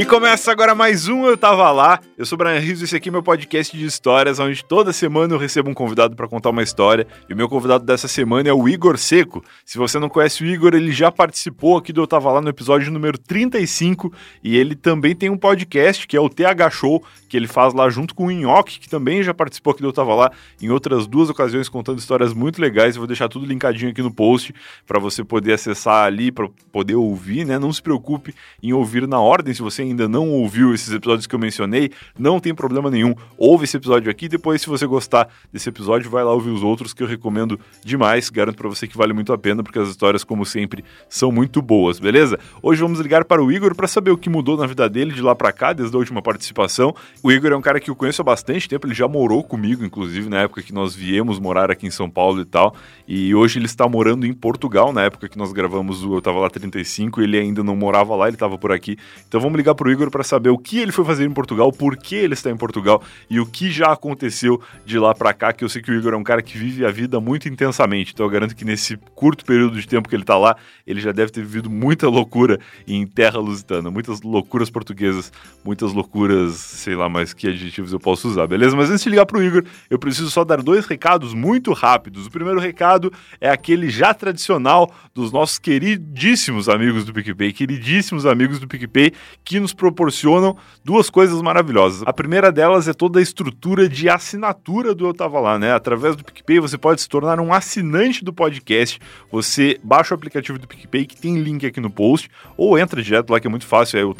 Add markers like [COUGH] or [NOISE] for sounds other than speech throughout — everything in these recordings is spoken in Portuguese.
E começa agora mais um Eu Tava Lá. Eu sou o Brian Rizzo, esse aqui é meu podcast de histórias, onde toda semana eu recebo um convidado para contar uma história. E o meu convidado dessa semana é o Igor Seco. Se você não conhece o Igor, ele já participou aqui do Eu Tava Lá no episódio número 35. E ele também tem um podcast que é o TH Show, que ele faz lá junto com o Inhoque, que também já participou aqui do Eu Tava Lá em outras duas ocasiões, contando histórias muito legais. Eu vou deixar tudo linkadinho aqui no post para você poder acessar ali, para poder ouvir, né? Não se preocupe em ouvir na ordem, se você ainda não ouviu esses episódios que eu mencionei, não tem problema nenhum. Ouve esse episódio aqui, depois, se você gostar desse episódio, vai lá ouvir os outros que eu recomendo demais. Garanto para você que vale muito a pena, porque as histórias, como sempre, são muito boas, beleza? Hoje vamos ligar para o Igor para saber o que mudou na vida dele de lá para cá, desde a última participação. O Igor é um cara que eu conheço há bastante tempo, ele já morou comigo, inclusive, na época que nós viemos morar aqui em São Paulo e tal. E hoje ele está morando em Portugal, na época que nós gravamos o Eu Tava Lá 35, ele ainda não morava lá, ele estava por aqui. Então vamos ligar para o Igor para saber o que ele foi fazer em Portugal, por que ele está em Portugal e o que já aconteceu de lá para cá, que eu sei que o Igor é um cara que vive a vida muito intensamente. Então eu garanto que nesse curto período de tempo que ele está lá, ele já deve ter vivido muita loucura em terra lusitana, muitas loucuras portuguesas, muitas loucuras, sei lá mais que adjetivos eu posso usar, beleza? Mas antes de ligar pro Igor, eu preciso só dar dois recados muito rápidos. O primeiro recado é aquele já tradicional dos nossos queridíssimos amigos do PicPay, queridíssimos amigos do PicPay que nos proporcionam duas coisas maravilhosas. A primeira delas é toda a estrutura de assinatura do Eu Tava Lá, né? Através do PicPay você pode se tornar um assinante do podcast. Você baixa o aplicativo do PicPay que tem link aqui no post ou entra direto lá que é muito fácil, é eu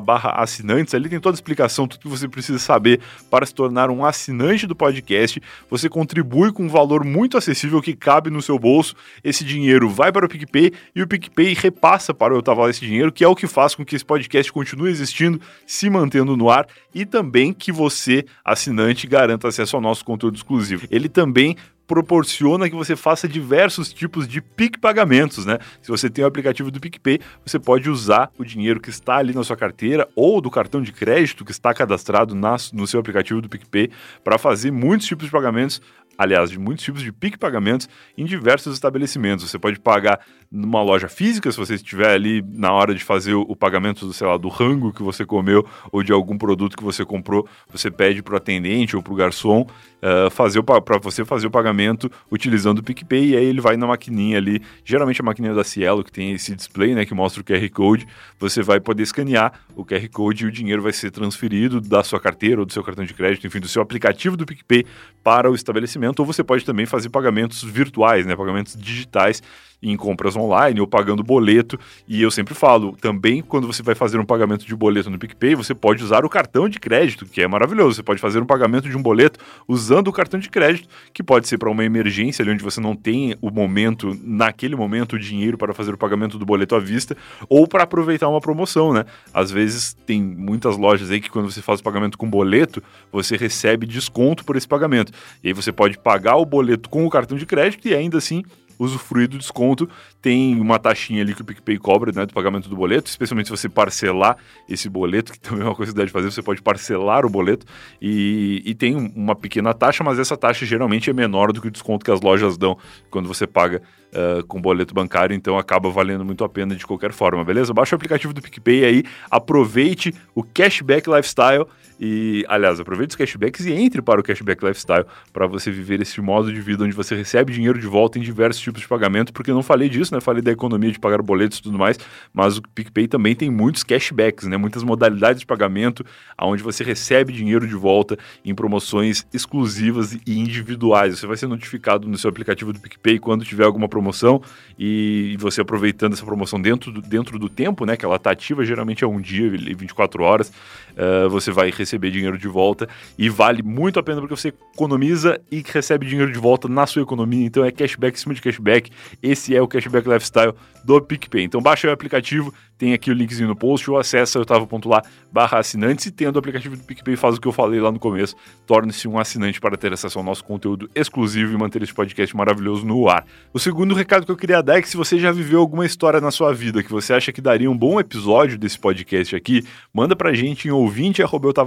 barra assinantes. Ali tem toda a explicação, tudo que você precisa saber para se tornar um assinante do podcast. Você contribui com um valor muito acessível que cabe no seu bolso. Esse dinheiro vai para o PicPay e o PicPay repassa para o Eu Tava Lá esse dinheiro, que é o que faz com que esse podcast continue existindo, se mantendo no ar e também que você, assinante, garanta acesso ao nosso conteúdo exclusivo. Ele também proporciona que você faça diversos tipos de PIC pagamentos, né? Se você tem o aplicativo do PicPay, você pode usar o dinheiro que está ali na sua carteira ou do cartão de crédito que está cadastrado na, no seu aplicativo do PicPay para fazer muitos tipos de pagamentos aliás, de muitos tipos de PIC pagamentos em diversos estabelecimentos. Você pode pagar numa loja física, se você estiver ali na hora de fazer o, pagamento, sei lá, do rango que você comeu ou de algum produto que você comprou, você pede para o atendente ou para o garçom uh, fazer para você fazer o pagamento utilizando o PicPay e aí ele vai na maquininha ali, geralmente a maquininha da Cielo que tem esse display, né, que mostra o QR Code, você vai poder escanear o QR Code e o dinheiro vai ser transferido da sua carteira ou do seu cartão de crédito, enfim, do seu aplicativo do PicPay para o estabelecimento, ou você pode também fazer pagamentos virtuais, né, pagamentos digitais em compras online ou pagando boleto. E eu sempre falo, também quando você vai fazer um pagamento de boleto no PicPay, você pode usar o cartão de crédito, que é maravilhoso. Você pode fazer um pagamento de um boleto usando o cartão de crédito, que pode ser para uma emergência, ali onde você não tem o momento, naquele momento, o dinheiro para fazer o pagamento do boleto à vista, ou para aproveitar uma promoção, né? Às vezes tem muitas lojas aí que quando você faz o pagamento com boleto, você recebe desconto por esse pagamento. E aí você pode pagar o boleto com o cartão de crédito e ainda assim usufruir do desconto. Tem uma taxinha ali que o PicPay cobra, né, do pagamento do boleto, especialmente se você parcelar esse boleto, que [LAUGHS] também é uma coisa que dá de fazer, você pode parcelar o boleto e, e tem uma pequena taxa, mas essa taxa geralmente é menor do que o desconto que as lojas dão quando você paga uh, com boleto bancário, então acaba valendo muito a pena de qualquer forma, beleza? Baixa o aplicativo do PicPay aí, aproveite o Cashback Lifestyle e, aliás, aproveite os cashbacks e entre para o Cashback Lifestyle para você viver esse modo de vida onde você recebe dinheiro de volta em diversos tipos de pagamento, porque eu não falei disso, né? Falei da economia de pagar boletos e tudo mais, mas o PicPay também tem muitos cashbacks, né? Muitas modalidades de pagamento onde você recebe dinheiro de volta em promoções exclusivas e individuais. Você vai ser notificado no seu aplicativo do PicPay quando tiver alguma promoção e você aproveitando essa promoção dentro do, dentro do tempo, né? Que ela está ativa, geralmente é um dia, 24 horas, uh, você vai receber receber dinheiro de volta e vale muito a pena porque você economiza e recebe dinheiro de volta na sua economia. Então é cashback em cima de cashback. Esse é o cashback lifestyle do PicPay. Então baixa o aplicativo, tem aqui o linkzinho no post ou acessa otavo.lá barra assinantes e tendo o aplicativo do PicPay faz o que eu falei lá no começo, torne-se um assinante para ter acesso ao nosso conteúdo exclusivo e manter esse podcast maravilhoso no ar. O segundo recado que eu queria dar é que se você já viveu alguma história na sua vida que você acha que daria um bom episódio desse podcast aqui, manda pra gente em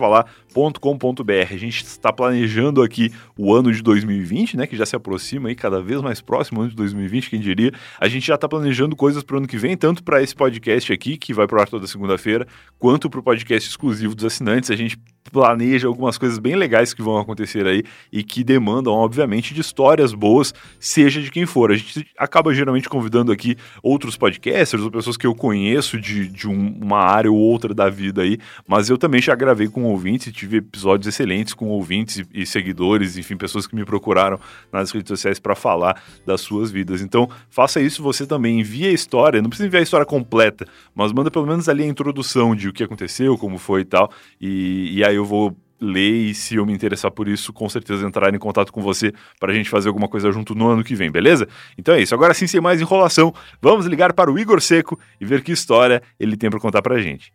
ouvinte.com.br. A gente está planejando aqui o ano de 2020, né, que já se aproxima aí cada vez mais próximo, ano de 2020, quem diria. A gente já está planejando coisas para o ano que vem, tanto para esse podcast aqui, que vai pro ar toda segunda-feira, quanto para o podcast exclusivo dos assinantes. A gente planeja algumas coisas bem legais que vão acontecer aí e que demandam, obviamente, de histórias boas, seja de quem for. A gente acaba geralmente convidando aqui outros podcasters ou pessoas que eu conheço de, de um, uma área ou outra da vida aí, mas eu também já gravei com ouvintes e tive episódios excelentes com ouvintes e, e seguidores, enfim, pessoas que me procuraram nas redes sociais para falar das suas vidas. Então, faça isso você também, envia história, não precisa enviar a história completa, mas manda pelo menos ali a introdução de o que aconteceu, como foi e tal, e, e aí eu vou ler e se eu me interessar por isso, com certeza entrar em contato com você para a gente fazer alguma coisa junto no ano que vem, beleza? Então é isso. Agora sim, sem mais enrolação, vamos ligar para o Igor Seco e ver que história ele tem para contar para a gente.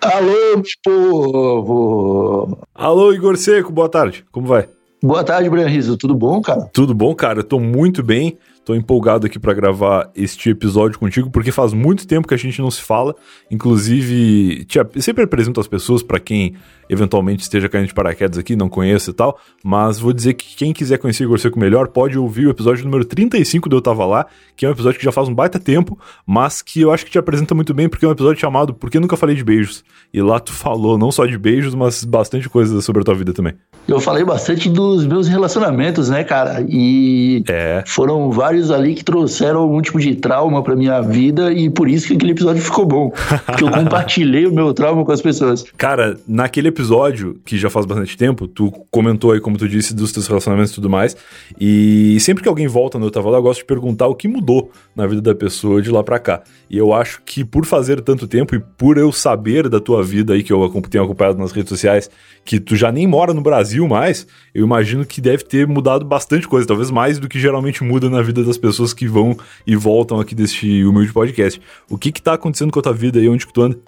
Alô, meu povo! Alô, Igor Seco, boa tarde. Como vai? Boa tarde, Brian Rizzo. Tudo bom, cara? Tudo bom, cara? Eu tô muito bem. Tô empolgado aqui para gravar este episódio contigo, porque faz muito tempo que a gente não se fala. Inclusive, eu sempre apresento as pessoas para quem eventualmente esteja caindo de paraquedas aqui, não conheça e tal. Mas vou dizer que quem quiser conhecer o Seco melhor pode ouvir o episódio número 35 do Eu Tava Lá, que é um episódio que já faz um baita tempo, mas que eu acho que te apresenta muito bem, porque é um episódio chamado Por que Nunca Falei de Beijos? E lá tu falou não só de beijos, mas bastante coisa sobre a tua vida também. Eu falei bastante dos meus relacionamentos, né, cara? E é. foram vários ali que trouxeram algum tipo de trauma pra minha vida e por isso que aquele episódio ficou bom. que eu [LAUGHS] compartilhei o meu trauma com as pessoas. Cara, naquele episódio, que já faz bastante tempo, tu comentou aí, como tu disse, dos teus relacionamentos e tudo mais. E sempre que alguém volta no Eu Tava Lá, eu gosto de perguntar o que mudou na vida da pessoa de lá pra cá. E eu acho que por fazer tanto tempo e por eu saber da tua vida aí, que eu tenho acompanhado nas redes sociais, que tu já nem mora no Brasil mais, eu imagino que deve ter mudado bastante coisa, talvez mais do que geralmente muda na vida das pessoas que vão e voltam aqui deste humilde podcast. O que que tá acontecendo com a tua vida aí, onde que tu anda?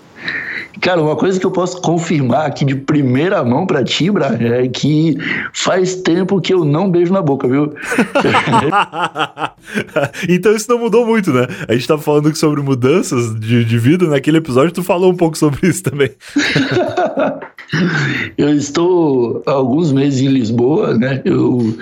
Cara, uma coisa que eu posso confirmar aqui de primeira mão pra ti, Bra, é que faz tempo que eu não beijo na boca, viu? [LAUGHS] então isso não mudou muito, né? A gente tava falando sobre mudanças de, de vida, naquele episódio tu falou um pouco sobre isso também. [LAUGHS] eu estou há alguns meses em Lisboa, né? Eu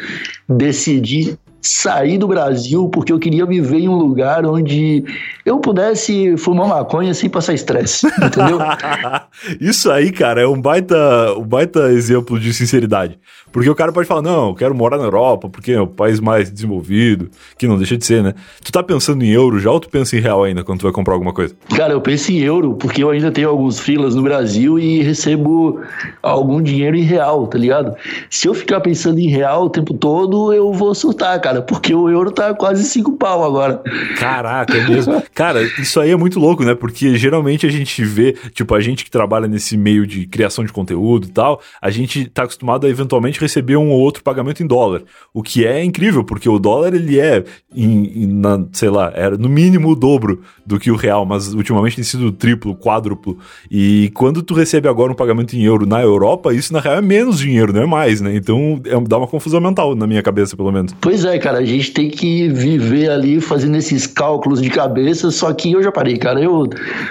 decidi sair do Brasil porque eu queria viver em um lugar onde eu pudesse fumar maconha sem passar estresse, entendeu? [LAUGHS] Isso aí, cara, é um baita, um baita exemplo de sinceridade. Porque o cara pode falar, não, eu quero morar na Europa, porque é o país mais desenvolvido, que não deixa de ser, né? Tu tá pensando em euro já ou tu pensa em real ainda quando tu vai comprar alguma coisa? Cara, eu penso em euro, porque eu ainda tenho alguns filas no Brasil e recebo algum dinheiro em real, tá ligado? Se eu ficar pensando em real o tempo todo, eu vou surtar, cara, porque o euro tá quase cinco pau agora. Caraca, é mesmo. [LAUGHS] cara, isso aí é muito louco, né? Porque geralmente a gente vê, tipo, a gente que trabalha nesse meio de criação de conteúdo e tal, a gente tá acostumado a eventualmente receber um ou outro pagamento em dólar. O que é incrível, porque o dólar ele é, em, em, na, sei lá, era no mínimo o dobro do que o real, mas ultimamente tem sido triplo, quádruplo. E quando tu recebe agora um pagamento em euro na Europa, isso na real é menos dinheiro, não é mais, né? Então é, dá uma confusão mental na minha cabeça, pelo menos. Pois é, cara, a gente tem que viver ali fazendo esses cálculos de cabeça, só que eu já parei, cara. Eu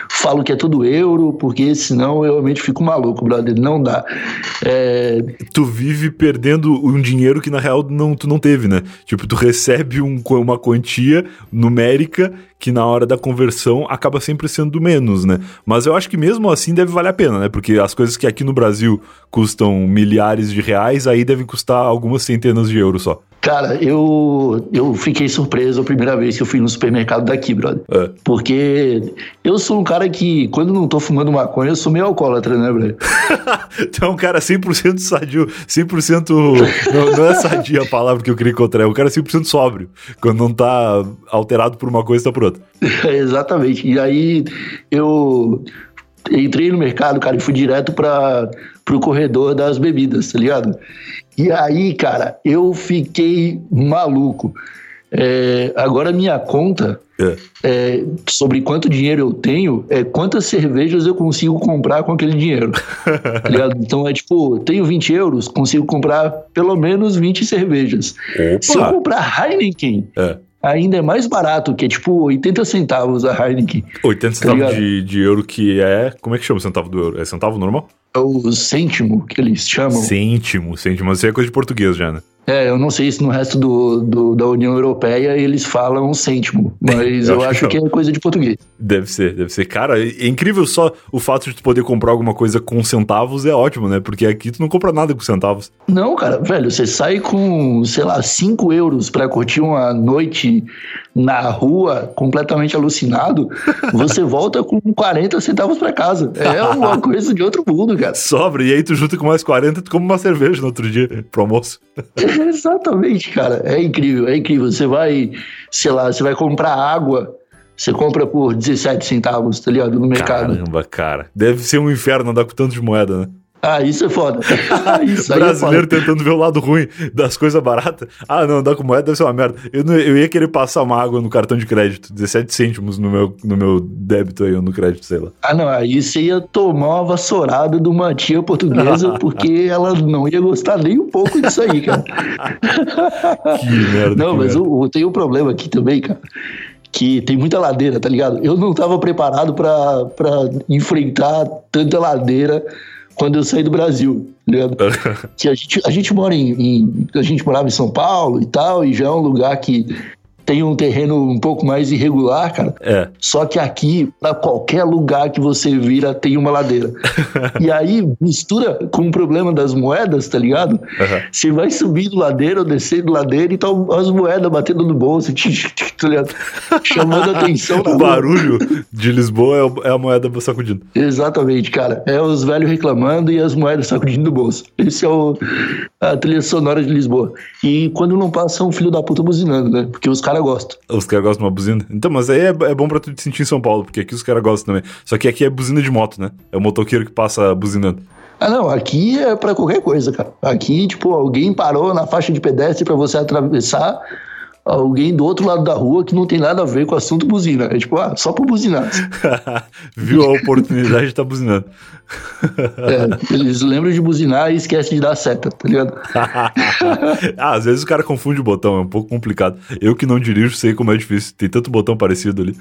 falo que é tudo euro, porque senão eu realmente fico maluco, brother. Não dá. É... Tu vive perdendo um dinheiro que na real não, tu não teve, né? Tipo, tu recebe um, uma quantia numérica que na hora da conversão acaba sempre sendo menos, né? Mas eu acho que mesmo assim deve valer a pena, né? Porque as coisas que aqui no Brasil custam milhares de reais, aí devem custar algumas centenas de euros só. Cara, eu, eu fiquei surpreso a primeira vez que eu fui no supermercado daqui, brother. É. Porque eu sou um cara que, quando não tô fumando maconha, eu sou meio alcoólatra, né, brother? [LAUGHS] tu é um cara 100% sadio, 100%. Não, não é sadio a palavra que eu queria encontrar, é um cara 100% sóbrio. Quando não tá alterado por uma coisa, tá por outra. [LAUGHS] Exatamente. E aí eu entrei no mercado, cara, e fui direto para pro corredor das bebidas, tá ligado? E aí, cara, eu fiquei maluco. É, agora minha conta É. é, sobre quanto dinheiro eu tenho é quantas cervejas eu consigo comprar com aquele dinheiro. tá [LAUGHS] ligado? Então é tipo, tenho 20 euros, consigo comprar pelo menos 20 cervejas. Se eu Opa! comprar Heineken, É. ainda é mais barato, que é tipo 80 centavos a Heineken. 80 centavos ligado? de, de euro que é. Como é que chama o centavo do euro? É centavo normal? É o cêntimo que eles chamam. Cêntimo, cêntimo. Mas isso é coisa de português já, né? É, eu não sei se no resto do, do- da União Europeia eles falam cêntimo, [LAUGHS] mas Eu eu, acho que que é coisa de português. Deve ser, deve ser. Cara, é incrível só o fato de tu poder comprar alguma coisa com centavos é ótimo, né? Porque aqui tu não compra nada com centavos. Não, cara, velho, você sai com, sei lá, 5 euros pra curtir uma noite na rua completamente alucinado, [LAUGHS] você volta com 40 centavos pra casa. É uma [LAUGHS] coisa de outro mundo, cara. Sobra, e aí tu junta com mais 40 tu come uma cerveja no outro dia, pro almoço. [LAUGHS] Exatamente, cara. É incrível, é incrível. Você vai, sei lá, você vai comprar água, você compra por 17 centavos, tá ligado? No mercado. Caramba, cara. Deve ser um inferno andar com tanto de moeda, né? Ah, isso é foda. [LAUGHS] isso aí é Brasileiro foda. tentando ver o lado ruim das coisas baratas. Ah, não, andar com moeda deve ser uma merda. Eu, não- eu ia querer passar uma água no cartão de crédito, 17 cêntimos no meu, no meu débito aí, ou no crédito, sei lá. Ah, não, aí você ia tomar uma vassourada de uma tia portuguesa, [LAUGHS] porque ela não ia gostar nem um pouco disso aí, cara. [LAUGHS] Que merda. Não, que mas merda. o, tem um problema aqui também, cara. Que tem muita ladeira, tá ligado? Eu não tava preparado pra enfrentar tanta ladeira quando eu saí do Brasil, ligado? [LAUGHS] que a gente, a gente mora em, em- A gente morava em São Paulo e tal, e já é um lugar que tem um terreno um pouco mais irregular, cara. É. Só que aqui, pra qualquer lugar que você vira, tem uma ladeira. [LAUGHS] e aí, mistura com o problema das moedas, tá ligado? Aham. Você vai subindo ladeira ou descendo ladeira e tá as moedas batendo no bolso, [LAUGHS] tá ligado? chamando a atenção. [LAUGHS] O barulho de Lisboa é é a moeda sacudindo. Exatamente, cara. É os velhos reclamando e as moedas sacudindo do bolso. Esse é o, a trilha sonora de Lisboa. E quando não passa um filho da puta buzinando, né? Porque os caras gostam. Os caras gostam de uma buzina. Então, mas aí é, é bom pra tu te sentir em São Paulo, porque aqui os caras gostam também. Só que aqui é buzina de moto, né? É o motoqueiro que passa buzinando. Ah, não, aqui é pra qualquer coisa, cara. Aqui, tipo, alguém parou na faixa de pedestre pra você atravessar, alguém do outro lado da rua que não tem nada a ver com o assunto buzina. É tipo, ah, só por buzinar. [LAUGHS] Viu a oportunidade de tá buzinando. É, eles lembram de buzinar e esquecem de dar seta, tá ligado? [LAUGHS] ah, às vezes o cara confunde o botão, é um pouco complicado. Eu que não dirijo sei como é difícil, tem tanto botão parecido ali.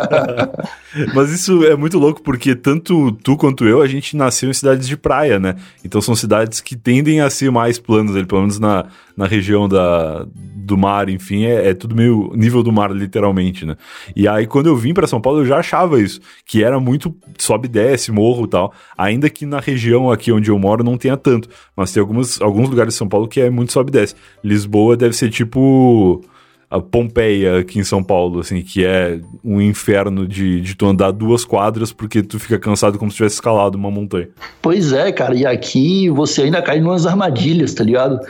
[LAUGHS] Mas isso é muito louco porque tanto tu quanto eu, a gente nasceu em cidades de praia, né? Então são cidades que tendem a ser mais planas, pelo menos na, na região da, do mar, enfim, é, é tudo meio nível do mar, literalmente, né? E aí quando eu vim pra São Paulo eu já achava isso, que era muito sobe e desce, morro e tal. Ainda que na região aqui onde eu moro não tenha tanto, mas tem algumas, alguns lugares de São Paulo que é muito sobe e desce. Lisboa deve ser tipo a Pompeia aqui em São Paulo, assim, que é um inferno de, de tu andar duas quadras porque tu fica cansado como se tivesse escalado uma montanha. Pois é, cara, e aqui você ainda cai em umas armadilhas, tá ligado?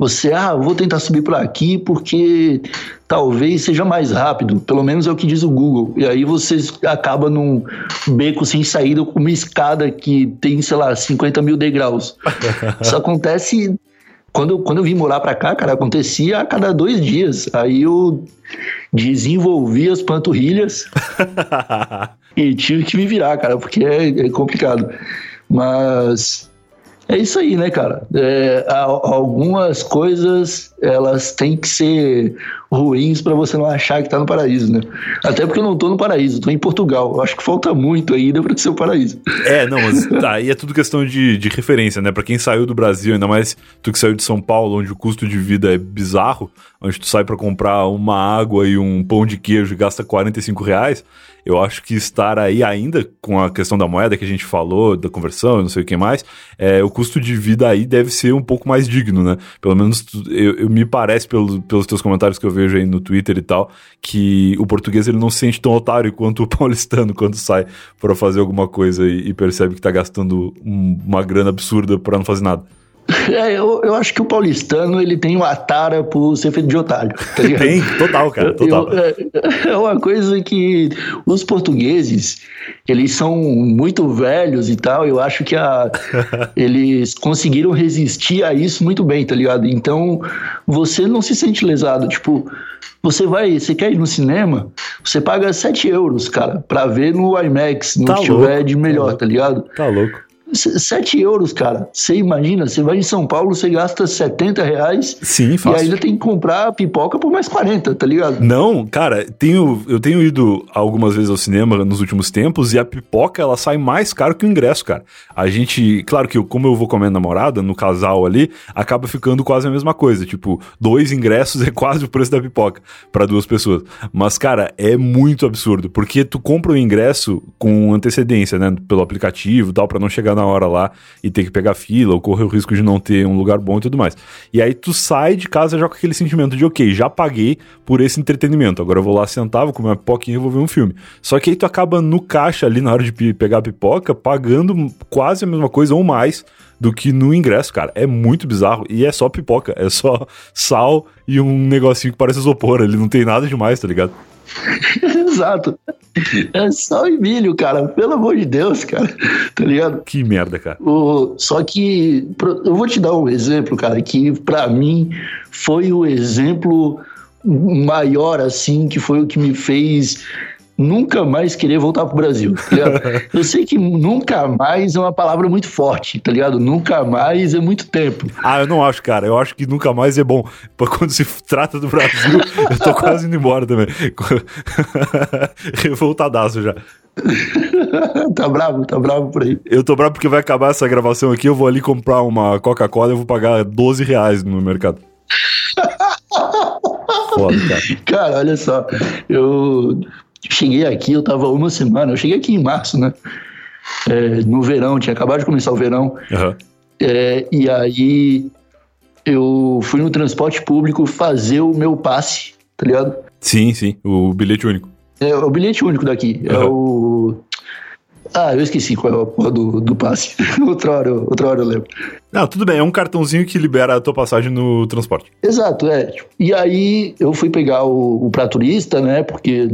Você, ah, vou tentar subir por aqui porque talvez seja mais rápido, pelo menos é o que diz o Google. E aí você acaba num beco sem saída com uma escada que tem, sei lá, 50 mil degraus. [LAUGHS] Isso acontece quando, eu- quando eu vim morar pra cá, cara, acontecia a cada dois dias. Aí eu desenvolvi as panturrilhas [LAUGHS] e tive que me virar, cara, porque é, é complicado. Mas é isso aí, né, cara? É, algumas coisas elas têm que ser ruins pra você não achar que tá no paraíso, né? Até porque eu não tô no paraíso, tô em Portugal. Eu acho que falta muito ainda pra ser o paraíso. É, não, mas aí é tudo questão de, de referência, né? Pra quem saiu do Brasil, ainda mais tu que saiu de São Paulo, onde o custo de vida é bizarro, onde tu sai pra comprar uma água e um pão de queijo e gasta 45 reais, eu acho que estar aí ainda com a questão da moeda que a gente falou, da conversão não sei o que mais, é, o custo de vida aí deve ser um pouco mais digno, né? Pelo menos eu, eu- me parece pelo, pelos teus comentários que eu vejo aí no Twitter e tal, que o português ele não se sente tão otário quanto o [LAUGHS] paulistano quando sai pra fazer alguma coisa e, e percebe que tá gastando um- uma grana absurda pra não fazer nada. É, eu, eu acho que o paulistano ele tem uma tara por ser feito de otário. Tá? Tem, total, cara, total. Eu- é, é uma coisa que os portugueses, eles são muito velhos e tal, eu acho que a, [LAUGHS] eles conseguiram resistir a isso muito bem, tá ligado? Então, você não se sente lesado, tipo, você vai, você quer ir no cinema, você paga 7 euros, cara, pra ver no IMAX, no Tá que tiver de tá melhor, louco. tá ligado? Tá louco. 7 euros, cara. Você imagina, você vai em São Paulo, você gasta 70 reais Sim, e fácil. ainda tem que comprar pipoca por mais 40, tá ligado? Não, cara, tenho, eu tenho ido algumas vezes ao cinema nos últimos tempos e a pipoca ela sai mais caro que o ingresso, cara. A gente, claro que eu- como eu vou com a minha namorada, no casal ali, acaba ficando quase a mesma coisa. Tipo, dois ingressos [LAUGHS] é quase o preço da pipoca pra duas pessoas. Mas, cara, é muito absurdo, porque tu compra o ingresso com antecedência, né, pelo aplicativo e tal, pra não chegar na hora lá e ter que pegar fila ou correr o risco de não ter um lugar bom e tudo mais. E aí tu sai de casa já com aquele sentimento de, ok, já paguei por esse entretenimento, agora eu vou lá sentar, vou comer uma pipoquinha e vou ver um filme. Só que aí tu acaba no caixa ali na hora de pegar a pipoca, pagando quase a mesma coisa ou mais do que no ingresso, cara. É muito bizarro e é só pipoca, é só sal e um negocinho que parece isopor, ele não tem nada demais, tá ligado? [LAUGHS] Exato. É só e milho, cara. Pelo amor de Deus, cara. Tá ligado? Que merda, cara. O, só que eu vou te dar um exemplo, cara, que pra mim foi o exemplo maior, assim, que foi o que me fez nunca mais querer voltar pro Brasil. Tá ligado? [LAUGHS] eu sei que nunca mais é uma palavra muito forte, tá ligado? Nunca mais é muito tempo. Ah, eu não acho, cara. Eu acho que nunca mais é bom. Quando se trata do Brasil, eu tô quase indo embora também. [LAUGHS] Revoltadaço já. [LAUGHS] tá bravo, tá bravo por aí. Eu tô bravo porque vai acabar essa gravação aqui. Eu vou ali comprar uma Coca-Cola e vou pagar 12 reais no mercado. Foda, cara. Cara, olha só, eu cheguei aqui, eu tava uma semana, eu cheguei aqui em março, né? É, no verão, tinha acabado de começar o verão, Aham. é, e aí eu fui no transporte público fazer o meu passe, tá ligado? Sim, sim. O bilhete único. É o bilhete único daqui, é Aham. o... Ah, eu esqueci qual é a porra do, do passe. [LAUGHS] outra, hora, eu- outra hora eu lembro. Não, tudo bem. É um cartãozinho que libera a tua passagem no transporte. Exato, é. tipo, E aí eu fui pegar o, o pra turista, né? Porque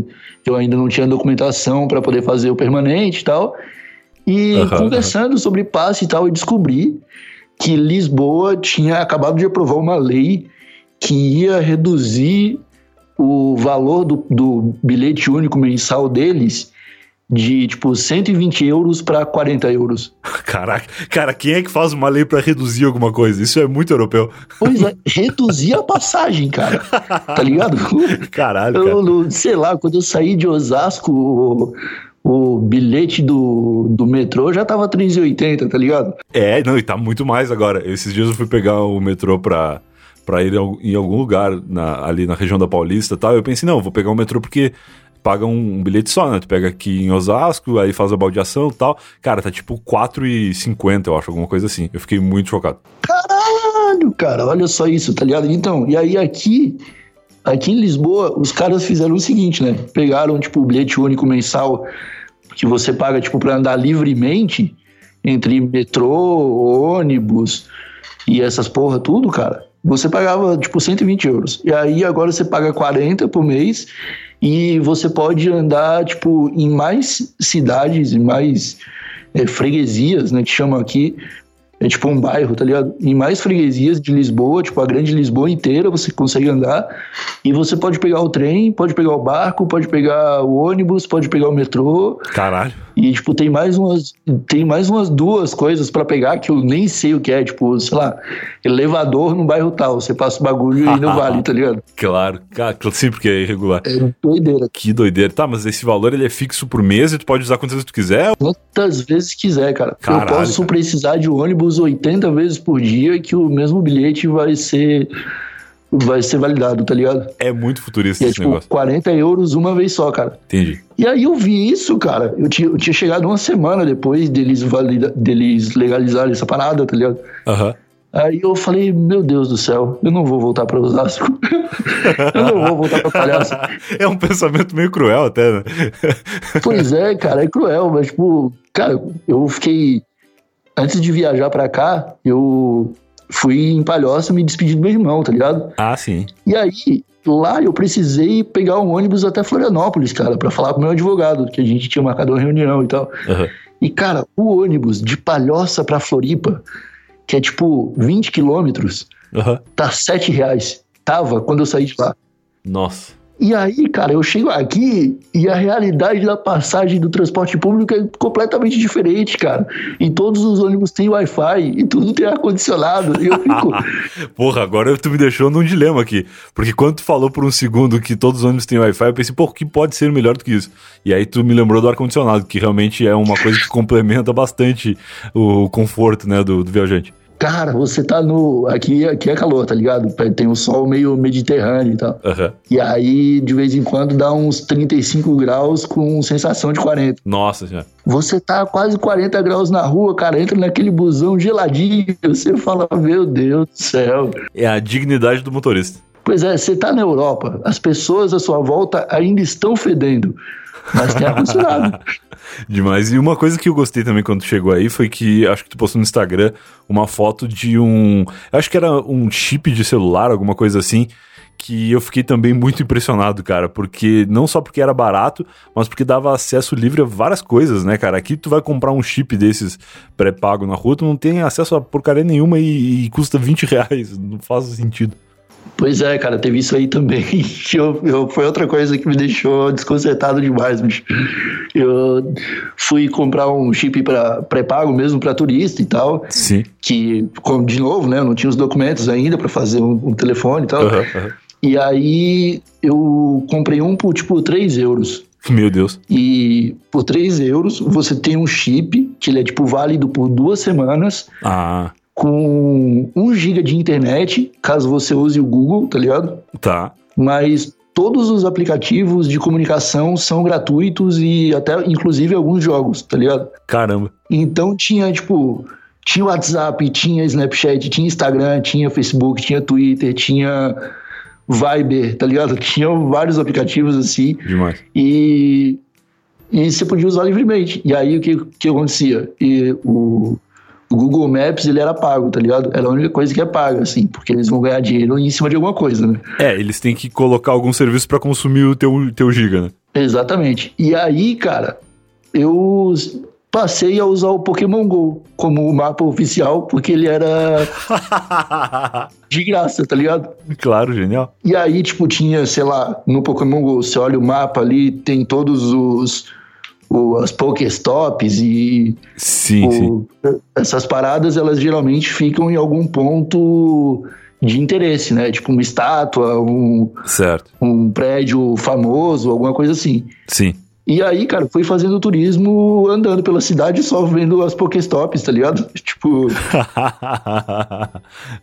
eu ainda não tinha documentação para poder fazer o permanente e tal. E Aham, conversando sobre passe e tal, eu descobri que Lisboa tinha acabado de aprovar uma lei que ia reduzir o valor do, do bilhete único mensal deles de tipo 120 euros para 40 euros. [LAUGHS] Caraca. Cara, quem é que faz uma lei pra reduzir alguma coisa? Isso é muito europeu. Pois é, [LAUGHS] reduzir a passagem, cara. Tá ligado? [LAUGHS] Caralho, cara. Eu, sei lá, quando eu saí de Osasco, o, bilhete do, do metrô já tava 3,80, tá ligado? É, não, e tá muito mais agora. Esses dias eu fui pegar o metrô pra, pra ir em algum lugar na- ali na região da Paulista e tal. Eu pensei, não, vou pegar o metrô porque paga um, um bilhete só, né? Tu pega aqui em Osasco, aí faz a baldeação e tal. Cara, tá tipo 4,50, eu acho, alguma coisa assim. Eu fiquei muito chocado. Caralho, cara, olha só isso, tá ligado? Então, e aí aqui, aqui em Lisboa, os caras fizeram o seguinte, né? Pegaram, tipo, o bilhete único mensal que você paga, tipo, pra andar livremente entre metrô, ônibus e essas porra tudo, cara. Você pagava, tipo, 120 euros. E aí agora você paga 40 por mês e você pode andar, tipo, em mais cidades, em mais é, freguesias, né, que chamam aqui, é tipo um bairro, tá ligado? Em mais freguesias de Lisboa, tipo a grande Lisboa inteira, você consegue andar. E você pode pegar o trem, pode pegar o barco, pode pegar o ônibus, pode pegar o metrô. Caralho. E, tipo, tem mais umas, tem mais umas duas coisas pra pegar que eu nem sei o que é. Tipo, sei lá, elevador no bairro tal. Você passa o bagulho e ainda vale, tá ligado? [LAUGHS] Claro. Sim, porque é irregular. É doideira. Que doideira. Tá, mas esse valor ele é fixo por mês e tu pode usar quantas vezes tu quiser? Quantas vezes quiser, cara. Caralho, eu posso cara. precisar de ônibus 80 vezes por dia que o mesmo bilhete vai ser vai ser validado, tá ligado? É muito futurista E é esse tipo negócio. 40 euros uma vez só, cara. Entendi. E aí eu vi isso, cara. Eu tinha, eu tinha chegado uma semana depois deles, valida, deles legalizarem essa parada, tá ligado? Aham. Aí eu falei, meu Deus do céu, eu não vou voltar pra Osasco. [LAUGHS] eu não vou voltar pra Palhaço. [LAUGHS] É um pensamento meio cruel até, né? Pois é, cara, é cruel, mas, tipo, cara, eu fiquei. Antes de viajar pra cá, eu, fui em Palhoça me despedir do meu irmão, tá ligado? Ah, sim. E aí, lá eu precisei pegar um ônibus até Florianópolis, cara, para falar com o meu advogado, que a gente tinha marcado uma reunião e tal. Uhum. E, cara, o ônibus de Palhoça pra Floripa, que é tipo 20 quilômetros, Uhum. tá 7 reais. Tava quando eu saí de lá. Nossa. E aí, cara, eu chego aqui e a realidade da passagem do transporte público é completamente diferente, cara. Em todos os ônibus tem Wi-Fi e tudo tem ar-condicionado. E eu fico. [LAUGHS] Porra, agora tu me deixou num dilema aqui. Porque quando tu falou por um segundo que todos os ônibus têm Wi-Fi, eu pensei, pô, que pode ser melhor do que isso? E aí tu me lembrou do ar-condicionado, que realmente é uma coisa que complementa bastante o conforto, né, do, do viajante. Cara, você tá no. Aqui, aqui é calor, tá ligado? Tem um sol meio mediterrâneo e tal. Aham. E aí, de vez em quando, dá uns 35 graus com sensação de 40. Nossa senhora. Você tá quase 40 graus na rua, cara, entra naquele busão geladinho, [LAUGHS] você fala, meu Deus do céu. É a dignidade do motorista. Pois é, você tá na Europa, as pessoas à sua volta ainda estão fedendo, mas tem ar-condicionado. [LAUGHS] Demais. E uma coisa que eu gostei também quando chegou aí foi que acho que tu postou no Instagram uma foto de um. Acho que era um chip de celular, alguma coisa assim. Que eu fiquei também muito impressionado, cara, porque não só porque era barato, mas porque dava acesso livre a várias coisas, né, cara? Aqui tu vai comprar um chip desses pré-pago na rua, tu não tem acesso a porcaria nenhuma e, e custa 20 reais. Não faz sentido. Pois é, cara, teve isso aí também. [LAUGHS] Eu, eu- foi outra coisa que me deixou desconcertado demais, bicho. Eu fui comprar um chip para pré-pago mesmo para turista e tal, Sim. que, de novo, né, eu não tinha os documentos ainda para fazer um, um telefone e tal. Aham, aham. E aí eu comprei um por tipo 3 euros. Meu Deus. E por 3 euros você tem um chip que ele é tipo válido por duas semanas Ah, com 1 GB de internet, caso você use o Google, tá ligado? tá. Mas todos os aplicativos de comunicação são gratuitos e até inclusive alguns jogos, tá ligado? Caramba. Então tinha tipo tinha WhatsApp, tinha Snapchat, tinha Instagram, tinha Facebook, tinha Twitter, tinha Viber, tá ligado? [LAUGHS] Tinha vários aplicativos assim Demais. e e você podia usar livremente. E aí o que que acontecia? E o o Google Maps, ele era pago, tá ligado? Era a única coisa que é paga, assim, porque eles vão ganhar dinheiro em cima de alguma coisa, né? É, eles têm que colocar algum serviço pra consumir o teu, teu giga, né? Exatamente. E aí, cara, eu passei a usar o Pokémon GO como o mapa oficial, porque ele era [LAUGHS] de graça, tá ligado? claro, genial. E aí, tipo, tinha, sei lá, no Pokémon GO, você olha o mapa ali, tem todos os. O- as Pokéstops e Sim, sim. o- essas paradas, elas geralmente ficam em algum ponto de interesse, né? Tipo uma estátua, um, Certo. um prédio famoso, alguma coisa assim. Sim. E aí, cara, fui fazendo turismo andando pela cidade só vendo as Pokéstops, tá ligado? [LAUGHS] Tipo, [LAUGHS]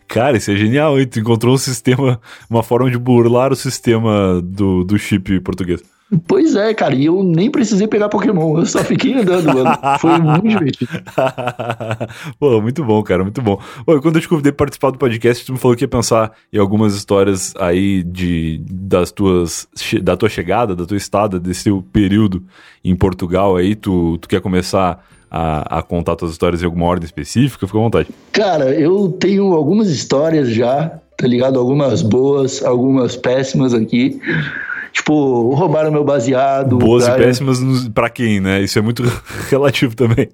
Cara, isso é genial, hein? Tu encontrou um sistema, uma forma de burlar o sistema do, do chip português. Pois é, cara, e eu nem precisei pegar Pokémon, eu só fiquei andando, mano. Foi muito divertido. [LAUGHS] Pô, muito bom, cara, muito bom. Pô, quando eu te convidei para participar do podcast, tu me falou que ia pensar em algumas histórias aí de das tuas da tua chegada, da tua estada, desse teu período em Portugal aí. Tu, tu quer começar a, a contar tuas histórias em alguma ordem específica? Fica à vontade. Cara, eu tenho algumas histórias já, tá ligado? Algumas boas, algumas péssimas aqui. Tipo, roubaram meu baseado. Boas e cara. péssimas nos- pra quem, né? Isso é muito [LAUGHS] relativo também.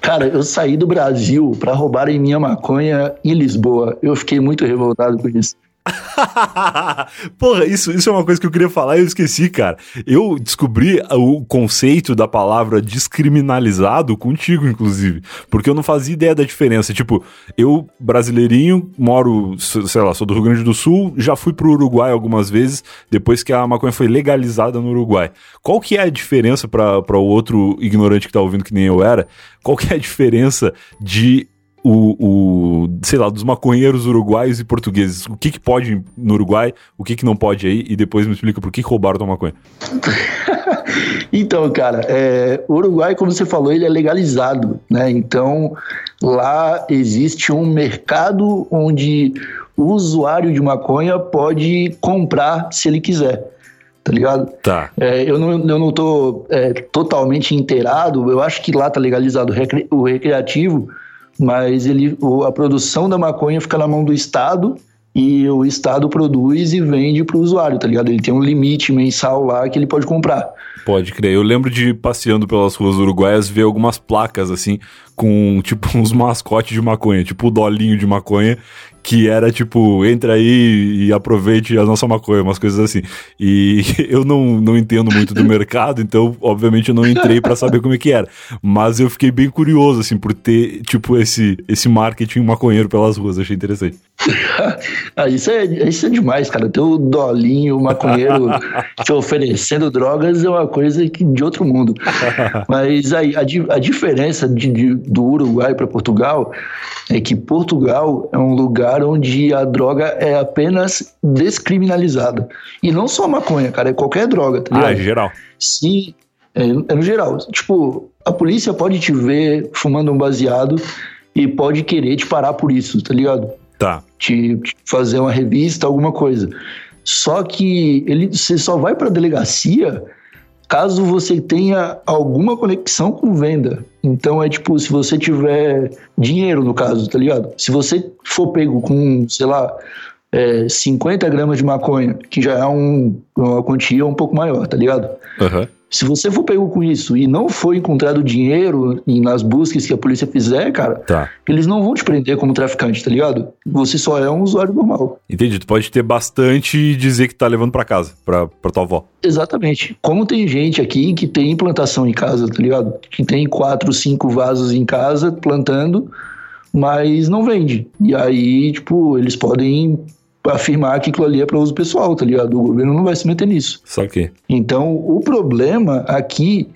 Cara, eu saí do Brasil pra roubarem minha maconha em Lisboa. Eu fiquei muito revoltado com isso. [LAUGHS] Porra, isso, isso é uma coisa que eu queria falar e eu esqueci, cara. Eu descobri o conceito da palavra descriminalizado contigo, inclusive. Porque eu não fazia ideia da diferença. Tipo, eu, brasileirinho, moro, sei lá, sou do Rio Grande do Sul, já fui pro Uruguai algumas vezes, depois que a maconha foi legalizada no Uruguai. Qual que é a diferença para o outro ignorante que tá ouvindo, que nem eu era? Qual que é a diferença de o, o, sei lá, dos maconheiros uruguaios e portugueses. O que que pode no Uruguai, o que que não pode aí, e depois me explica por que roubaram tua maconha. [LAUGHS] Então, cara, é, o Uruguai, como você falou, ele é legalizado, né? Então, lá existe um mercado onde o usuário de maconha pode comprar se ele quiser, tá ligado? Tá. É, eu, não, eu não tô é, totalmente inteirado, eu acho que lá tá legalizado o recreativo, mas ele, o- a produção da maconha fica na mão do Estado e o Estado produz e vende para o usuário, tá ligado? Ele tem um limite mensal lá que ele pode comprar. Pode crer. Eu lembro de passeando pelas ruas uruguaias ver algumas placas assim com tipo [LAUGHS] uns mascotes de maconha, tipo o dolinho de maconha, que era tipo, entra aí e aproveite a nossa maconha, umas coisas assim. E [LAUGHS] eu não, não entendo muito do mercado, então obviamente eu não entrei pra saber como é que era. Mas eu fiquei bem curioso assim por ter tipo esse esse marketing maconheiro pelas ruas, achei interessante. Ah, isso é, isso é demais, cara. Ter o dolinho, o maconheiro [LAUGHS] te oferecendo drogas é uma coisa que, de outro mundo. Mas aí, a, di- a diferença de- de- do Uruguai para Portugal é que Portugal é um lugar onde a droga é apenas descriminalizada. E não só maconha, cara, é qualquer droga, tá ligado? Ah, em geral. Sim, é, é no geral. Tipo, a polícia pode te ver fumando um baseado e pode querer te parar por isso, tá ligado? Tá. te, te fazer uma revista, alguma coisa. Só que ele, você só vai para a delegacia caso você tenha alguma conexão com venda. Então é tipo, se você tiver dinheiro no caso, tá ligado? Se você for pego com, sei lá, é, 50 gramas de maconha, que já é um- uma quantia um pouco maior, tá ligado? Aham. Se você for pego com isso e não for encontrado dinheiro nas buscas que a polícia fizer, cara, Tá. eles não vão te prender como traficante, tá ligado? Você só é um usuário normal. Entendi. Tu pode ter bastante e dizer que tá levando pra casa, pra, pra tua avó. Exatamente. Como tem gente aqui que tem plantação em casa, tá ligado? Que tem quatro, cinco vasos em casa plantando, mas não vende. E aí, tipo, eles podem afirmar que aquilo ali é para uso pessoal, tá ligado? O governo não vai se meter nisso. Só que. Então, o problema aqui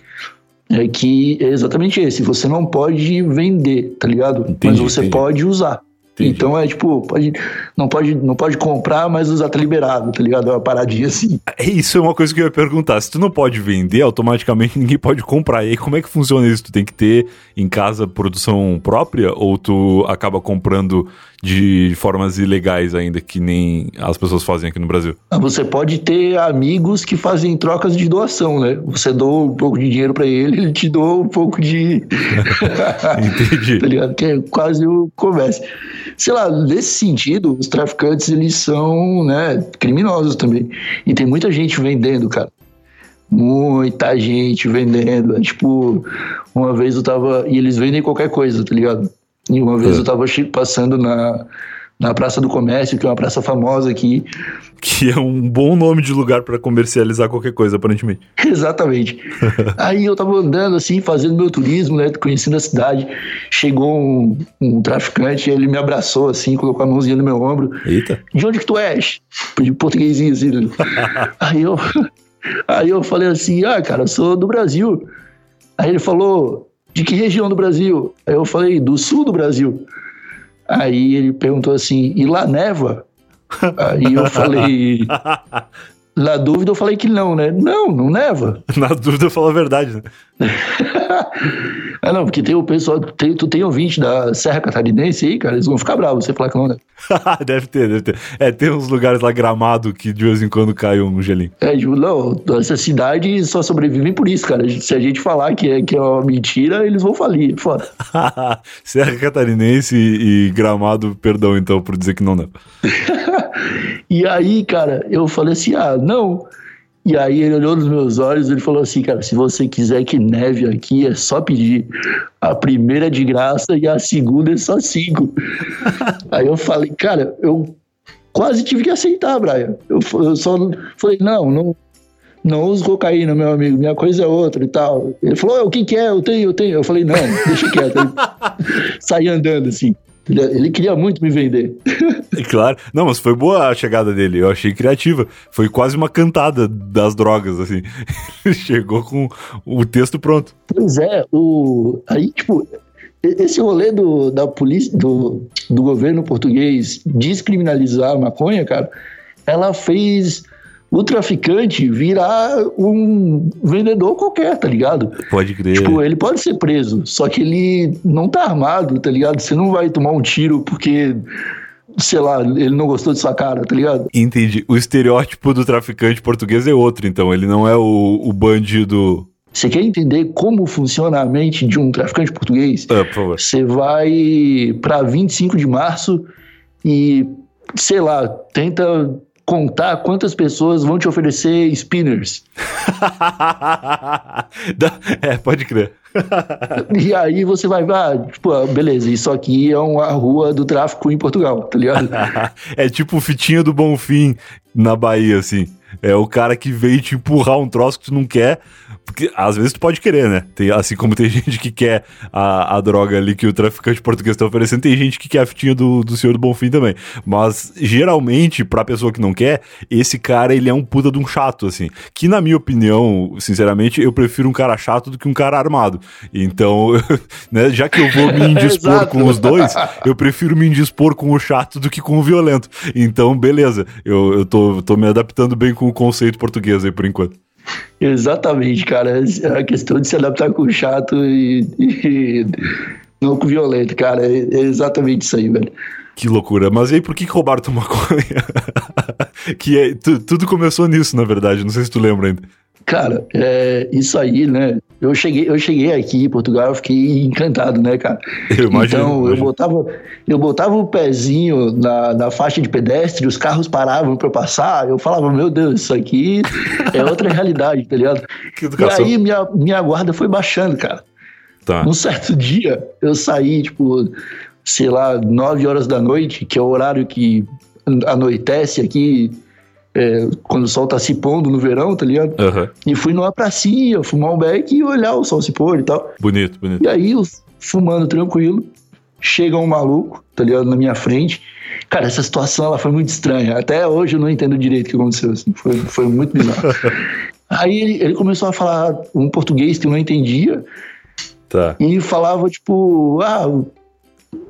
é que é exatamente esse. Você não pode vender, tá ligado? Entendi, mas você entendi. pode usar. Entendi. Então é tipo, pode, não, pode, não pode comprar, mas usar tá liberado, tá ligado? É uma paradinha assim. É, Isso é uma coisa que eu ia perguntar. Se tu não pode vender, automaticamente [LAUGHS] ninguém pode comprar. E aí, como é que funciona isso? Tu tem que ter em casa produção própria ou tu acaba comprando de formas ilegais ainda, que nem as pessoas fazem aqui no Brasil? Ah, Você pode ter amigos que fazem trocas de doação, né? Você doa um pouco de dinheiro pra ele, ele te doa um pouco de. [LAUGHS] Entendi. [LAUGHS] tá ligado? Que é quase o comércio. Sei lá, nesse sentido, os traficantes, eles são, né, criminosos também. E tem muita gente vendendo, cara. Muita gente vendendo. É, Tipo, uma vez eu tava. E eles vendem qualquer coisa, tá ligado? E uma vez É. eu tava che- passando na, na Praça do Comércio, que é uma praça famosa aqui. [LAUGHS] Que é um bom nome de lugar pra comercializar qualquer coisa, aparentemente. [LAUGHS] Exatamente. Aí eu tava andando assim, fazendo meu turismo, né? Conhecendo a cidade. Chegou um, um traficante, ele me abraçou assim, colocou a mãozinha no meu ombro. Eita. De onde que tu és? De portuguesinho assim. né? [LAUGHS] aí, eu, aí eu falei assim, ah, cara, eu sou do Brasil. Aí ele falou, de que região do Brasil? Aí eu falei, do sul do Brasil. Aí ele perguntou assim, e lá neva? [LAUGHS] Aí eu falei, [LAUGHS] na dúvida eu falei que não, né? Não, não neva. [LAUGHS] Na dúvida, fala a verdade, né? Ah, [LAUGHS] não, porque tem o pessoal, tem, tu tem ouvinte da Serra Catarinense aí, cara, eles vão ficar bravos você falar que não, né? [LAUGHS] deve ter, deve ter. É, tem uns lugares lá gramado que de vez em quando cai um gelinho. É, tipo, não, essa cidade só sobrevivem por isso, cara. Se a gente falar que é, que é uma mentira, eles vão falir, foda. Serra Catarinense e, e Gramado, perdão então por dizer que não não. E aí, cara, eu falei assim, ah, não. E aí ele olhou nos meus olhos e ele falou assim, cara, se você quiser que neve aqui, é só pedir. A primeira é de graça e a segunda é só cinco. [LAUGHS] aí eu falei, cara, eu quase tive que aceitar, Brian. Eu, eu só falei, não, não, não uso cocaína, meu amigo, minha coisa é outra e tal. Ele falou, o que que é? Eu tenho, eu tenho. Eu falei, não, deixa quieto. Aí [LAUGHS] Saí andando assim. Ele, ele queria muito me vender. [LAUGHS] Claro. Não, mas foi boa a chegada dele. Eu achei criativa. Foi quase uma cantada das drogas, assim. [LAUGHS] Ele Chegou com o texto pronto. Pois é, o, aí, tipo, esse rolê do, da polícia, do, do governo português descriminalizar a maconha, cara, ela fez o traficante virar um vendedor qualquer, tá ligado? Pode crer. Tipo, ele pode ser preso, só que ele não tá armado, tá ligado? Você não vai tomar um tiro porque, sei lá, ele não gostou de sua cara, tá ligado? Entendi. O estereótipo do traficante português é outro, então. Ele não é o, o bandido Você quer entender como funciona a mente de um traficante português? Ah, por favor. Você vai para 25 de março e, sei lá, tenta contar quantas pessoas vão te oferecer spinners. [LAUGHS] É, pode crer. [LAUGHS] E aí você vai, ah, tipo, ah, beleza, isso aqui é uma rua do tráfico em Portugal, tá ligado? [LAUGHS] é tipo o fitinha do Bonfim na Bahia, assim. É o cara que veio te empurrar um troço que tu não quer. Porque às vezes tu pode querer, né? Tem, assim como tem [LAUGHS] gente que quer a, a droga ali que o traficante português tá oferecendo, tem gente que quer a fitinha do, do senhor do Bonfim também. Mas geralmente, pra pessoa que não quer, esse cara ele é um puta de um chato, assim. Que na minha opinião, sinceramente, eu prefiro um cara chato do que um cara armado. Então, [LAUGHS] né, já que eu vou me [LAUGHS] indispor com os dois, eu prefiro me indispor com o chato do que com o violento. Então, beleza. Eu, eu tô, tô me adaptando bem com o conceito português aí por enquanto. Exatamente, cara. É a questão de se adaptar com o chato e, e não com o violento, cara. É, é exatamente isso aí, velho. Que loucura. Mas e aí, por que, que roubaram tua maconha? [LAUGHS] que é, tu- tudo começou nisso, na verdade. Não sei se tu lembra ainda. Cara, é, isso aí, né? Eu cheguei, eu cheguei aqui em Portugal, eu fiquei encantado, né, cara? Eu imagino. então, eu imagino. botava, eu botava o pezinho na, na faixa de pedestre, os carros paravam pra eu passar, eu falava, meu Deus, isso aqui é outra realidade, tá ligado? E aí minha, minha guarda foi baixando, cara. Tá. Um certo dia, eu saí, tipo, sei lá, 9 horas da noite, que é o horário que anoitece aqui, é, quando o sol tá se pondo no verão, tá ligado? Aham. E fui numa pracinha, fumar um beck e olhar o sol se pôr e tal. Bonito, bonito. E aí, fumando tranquilo, chega um maluco, tá ligado, na minha frente. Cara, essa situação ela foi muito estranha. Até hoje eu não entendo direito o que aconteceu. assim. Foi, foi muito bizarro. [LAUGHS] aí ele, ele começou a falar um português que eu não entendia Tá. e falava, tipo, ah,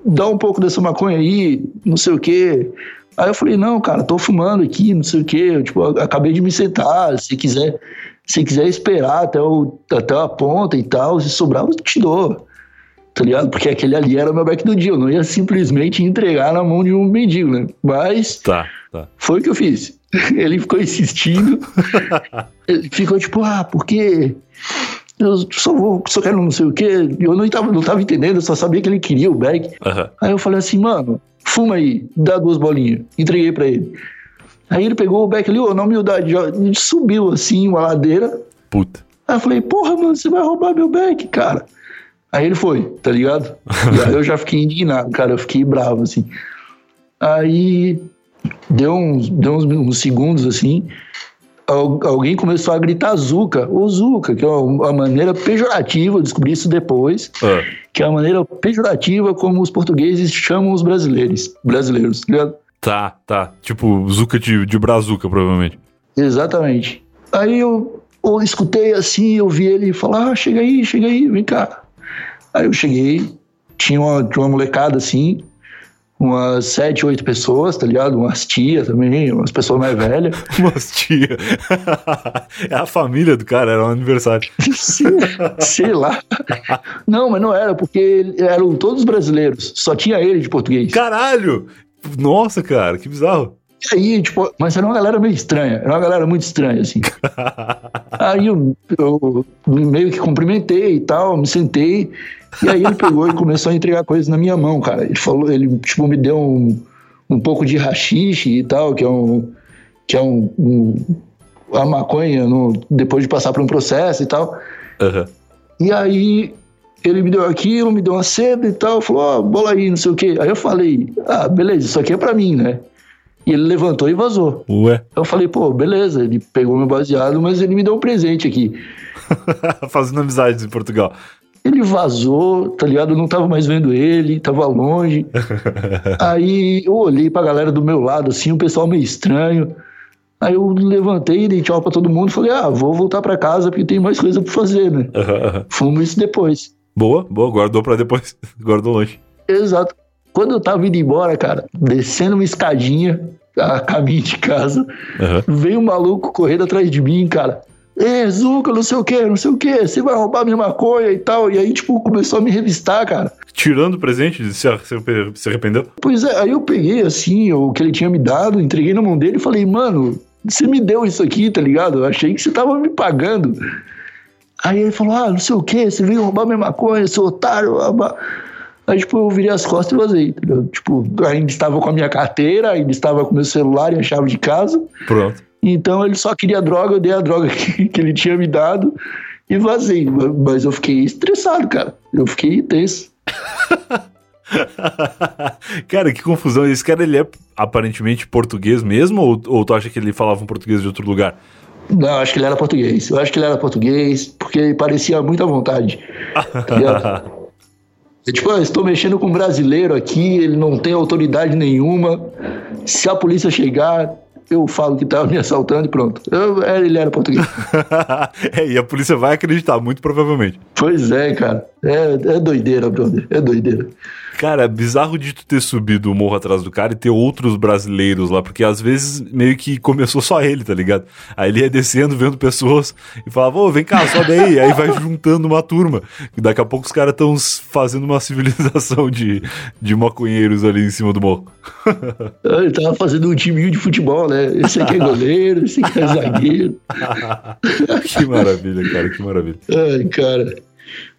dá um pouco dessa maconha aí, não sei o quê. Aí eu falei, não, cara, tô fumando aqui, não sei o quê. Eu, tipo, acabei de me sentar, se quiser, se quiser esperar até, o, até a ponta e tal, se sobrar, eu te dou. Tá ligado? Porque aquele ali era o meu back do dia. Eu não ia simplesmente entregar na mão de um mendigo, né? Mas Tá, tá. foi o que eu fiz. [LAUGHS] Ele ficou insistindo. [LAUGHS] Ele ficou tipo, ah, porque eu só vou, só quero não sei o quê. Eu não tava, não tava entendendo, eu só sabia que ele queria o bag. Aham. Aí eu falei assim, mano, fuma aí, dá duas bolinhas. Entreguei pra ele. Aí ele pegou o beck ali, ô, na humildade, subiu assim uma ladeira. Puta. Aí eu falei, porra, mano, você vai roubar meu beck, cara. Aí ele foi, tá ligado? E aí eu já fiquei indignado, cara, eu fiquei bravo, assim. Aí deu uns, deu uns, uns segundos, assim, alguém começou a gritar Zuca, ô Zuca, que é uma, maneira pejorativa, eu descobri isso depois, Ah, que é a maneira pejorativa como os portugueses chamam os brasileiros, brasileiros, tá ligado? tá, tá. Tipo, Zuca de, de Brazuca, provavelmente. Exatamente. Aí eu, eu escutei assim, eu vi ele falar, ah, chega aí, chega aí, vem cá. Aí eu cheguei, tinha uma, tinha uma molecada assim, umas sete, oito pessoas, tá ligado? Umas tias também, umas pessoas mais velhas. [LAUGHS] Mas tia. [LAUGHS] é a família do cara, era um aniversário. sei, sei lá. Não, mas não era, porque eram todos brasileiros, só tinha ele de português. Caralho! Nossa, cara, que bizarro. E aí, tipo, mas era uma galera meio estranha, era uma galera muito estranha, assim. [LAUGHS] Aí eu, eu meio que cumprimentei e tal, me sentei, e aí ele pegou e começou a entregar coisas na minha mão, cara. Ele falou, ele, tipo, me deu um, um pouco de rachixe e tal, que é um. que é um. um a maconha no, depois de passar por um processo e tal. Aham. E aí ele me deu aquilo, me deu uma seda e tal, falou, ó, bola aí, não sei o quê. Aí eu falei, ah, beleza, isso aqui é pra mim, né? E ele levantou e vazou. Ué, Eu falei, pô, beleza, ele pegou meu baseado, mas ele me deu um presente aqui. [LAUGHS] fazendo amizades em Portugal. Ele vazou, tá ligado? Eu não tava mais vendo ele, tava longe. [LAUGHS] Aí eu olhei pra galera do meu lado, assim, o pessoal meio estranho. Aí eu levantei, dei tchau pra todo mundo, falei, ah, vou voltar pra casa porque tem mais coisa pra fazer, né? [LAUGHS] Fumo isso depois. Boa, boa, guardou pra depois. [LAUGHS] Guardou longe. Exato. Quando eu tava indo embora, cara, descendo uma escadinha a caminho de casa, Aham. veio um maluco correndo atrás de mim, cara. Ê, Zuca, não sei o que, não sei o que, você vai roubar minha maconha e tal. E aí, tipo, começou a me revistar, cara. Tirando o presente, se, se, arrependeu? Pois é, aí eu peguei assim, o que ele tinha me dado, entreguei na mão dele e falei, mano, você me deu isso aqui, tá ligado? Eu achei que você tava me pagando. Aí ele falou, ah, não sei o que, você veio roubar minha maconha, seu otário. Aí, tipo, eu virei as costas e vazei, entendeu? Tipo, ainda estava com a minha carteira, ainda estava com meu celular e a chave de casa. Pronto. Então ele só queria droga, eu dei a droga [LAUGHS] que, que ele tinha me dado e vazei. Mas eu fiquei estressado, cara. Eu fiquei tenso. [LAUGHS] cara, que confusão. Esse cara, ele é aparentemente português mesmo? Ou, ou tu acha que ele falava um português de outro lugar? Não, acho que ele era português. Eu acho que ele era português porque parecia muito à vontade. Tá [LAUGHS] tipo, eu estou mexendo com um brasileiro aqui, ele não tem autoridade nenhuma. Se a polícia chegar, eu falo que estava me assaltando e pronto. Eu, é, ele era português. [LAUGHS] é, e a polícia vai acreditar, muito provavelmente. Pois é, cara. É, é doideira, brother. É doideira. Cara, é bizarro de tu ter subido o morro atrás do cara e ter outros brasileiros lá, porque às vezes meio que começou só ele, tá ligado? Aí ele ia descendo, vendo pessoas e falava, ô, vem cá, sobe aí. aí vai juntando uma turma. E daqui a pouco os caras estão fazendo uma [LAUGHS] civilização de, de maconheiros ali em cima do morro. [LAUGHS] Ah, ele tava fazendo um timinho de futebol, né? Esse aqui é goleiro, esse aqui é zagueiro. [LAUGHS] que maravilha, cara, que maravilha. Ai, cara.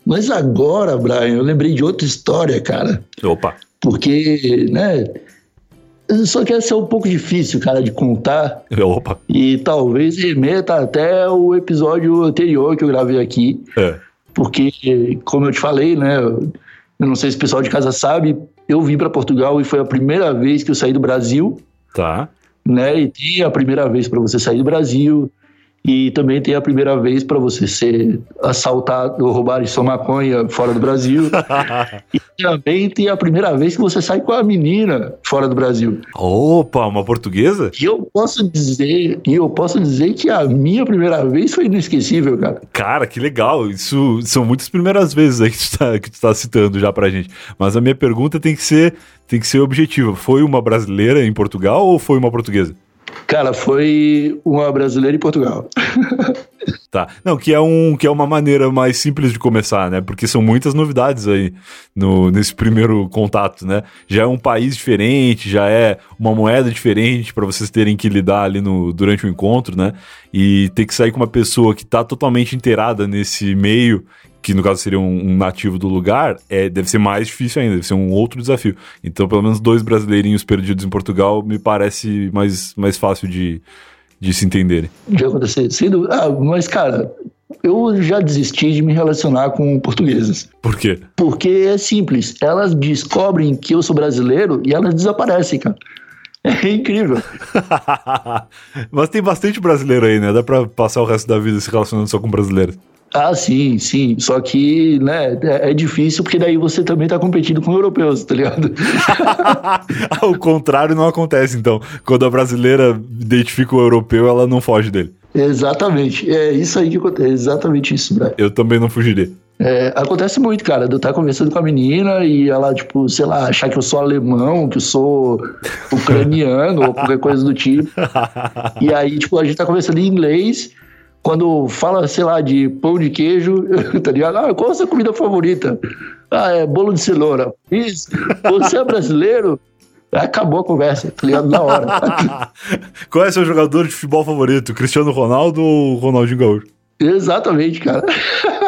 Mas agora, Brian, eu lembrei de outra história, cara. Opa. Porque, né? Só que essa é um pouco difícil, cara, de contar. [LAUGHS] Opa. E talvez remeta até o episódio anterior que eu gravei aqui. É. Porque, como eu te falei, né? Eu não sei se o pessoal de casa sabe, eu vim para Portugal e foi a primeira vez que eu saí do Brasil. Tá. Né? E tem a primeira vez para você sair do Brasil. E também tem a primeira vez para você ser assaltado ou roubar sua maconha fora do Brasil. [LAUGHS] e também tem a primeira vez que você sai com a menina fora do Brasil. Opa, uma portuguesa? E eu posso dizer, e eu posso dizer que a minha primeira vez foi inesquecível, cara. Cara, que legal. Isso são muitas primeiras vezes aí que tu tá, que tu tá citando já pra gente. Mas a minha pergunta tem que ser, tem que ser objetiva. Foi uma brasileira em Portugal ou foi uma portuguesa? Cara, foi uma brasileira em Portugal. [LAUGHS] Tá. Não, que é, um, que é uma maneira mais simples de começar, né? Porque são muitas novidades aí no, nesse primeiro contato, né? Já é um país diferente, já é uma moeda diferente para vocês terem que lidar ali no, durante o encontro, né? E ter que sair com uma pessoa que tá totalmente inteirada nesse meio que no caso seria um, um, nativo do lugar, é, deve ser mais difícil ainda, deve ser um outro desafio. Então, pelo menos dois brasileirinhos perdidos em Portugal me parece mais, mais fácil de, de se entenderem. De acontecer. Sendo, ah, mas, cara, eu já desisti de me relacionar com portuguesas. Por quê? Porque é simples. Elas descobrem que eu sou brasileiro e elas desaparecem, cara. É incrível. [LAUGHS] Mas tem bastante brasileiro aí, né? Dá pra passar o resto da vida se relacionando só com brasileiros. Ah, sim, sim. Só que, né, é, é difícil porque daí você também tá competindo com europeus, tá ligado? [LAUGHS] o contrário não acontece, então. Quando a brasileira identifica o europeu, ela não foge dele. Exatamente. É isso aí que acontece. É exatamente isso, né? Eu também não fugiria. É, acontece muito, cara, de eu estar conversando com a menina e ela, tipo, sei lá, achar que eu sou alemão, que eu sou [LAUGHS] ucraniano ou qualquer coisa do tipo. [LAUGHS] E aí, tipo, a gente tá conversando em inglês quando fala, sei lá, de pão de queijo, [LAUGHS] tá ligado? Ah, qual a sua comida favorita? Ah, é bolo de cenoura. Isso. Você é brasileiro? Acabou a conversa, tá ligado? Na hora. [LAUGHS] qual é seu jogador de futebol favorito? Cristiano Ronaldo ou Ronaldinho Gaúcho? Exatamente, cara.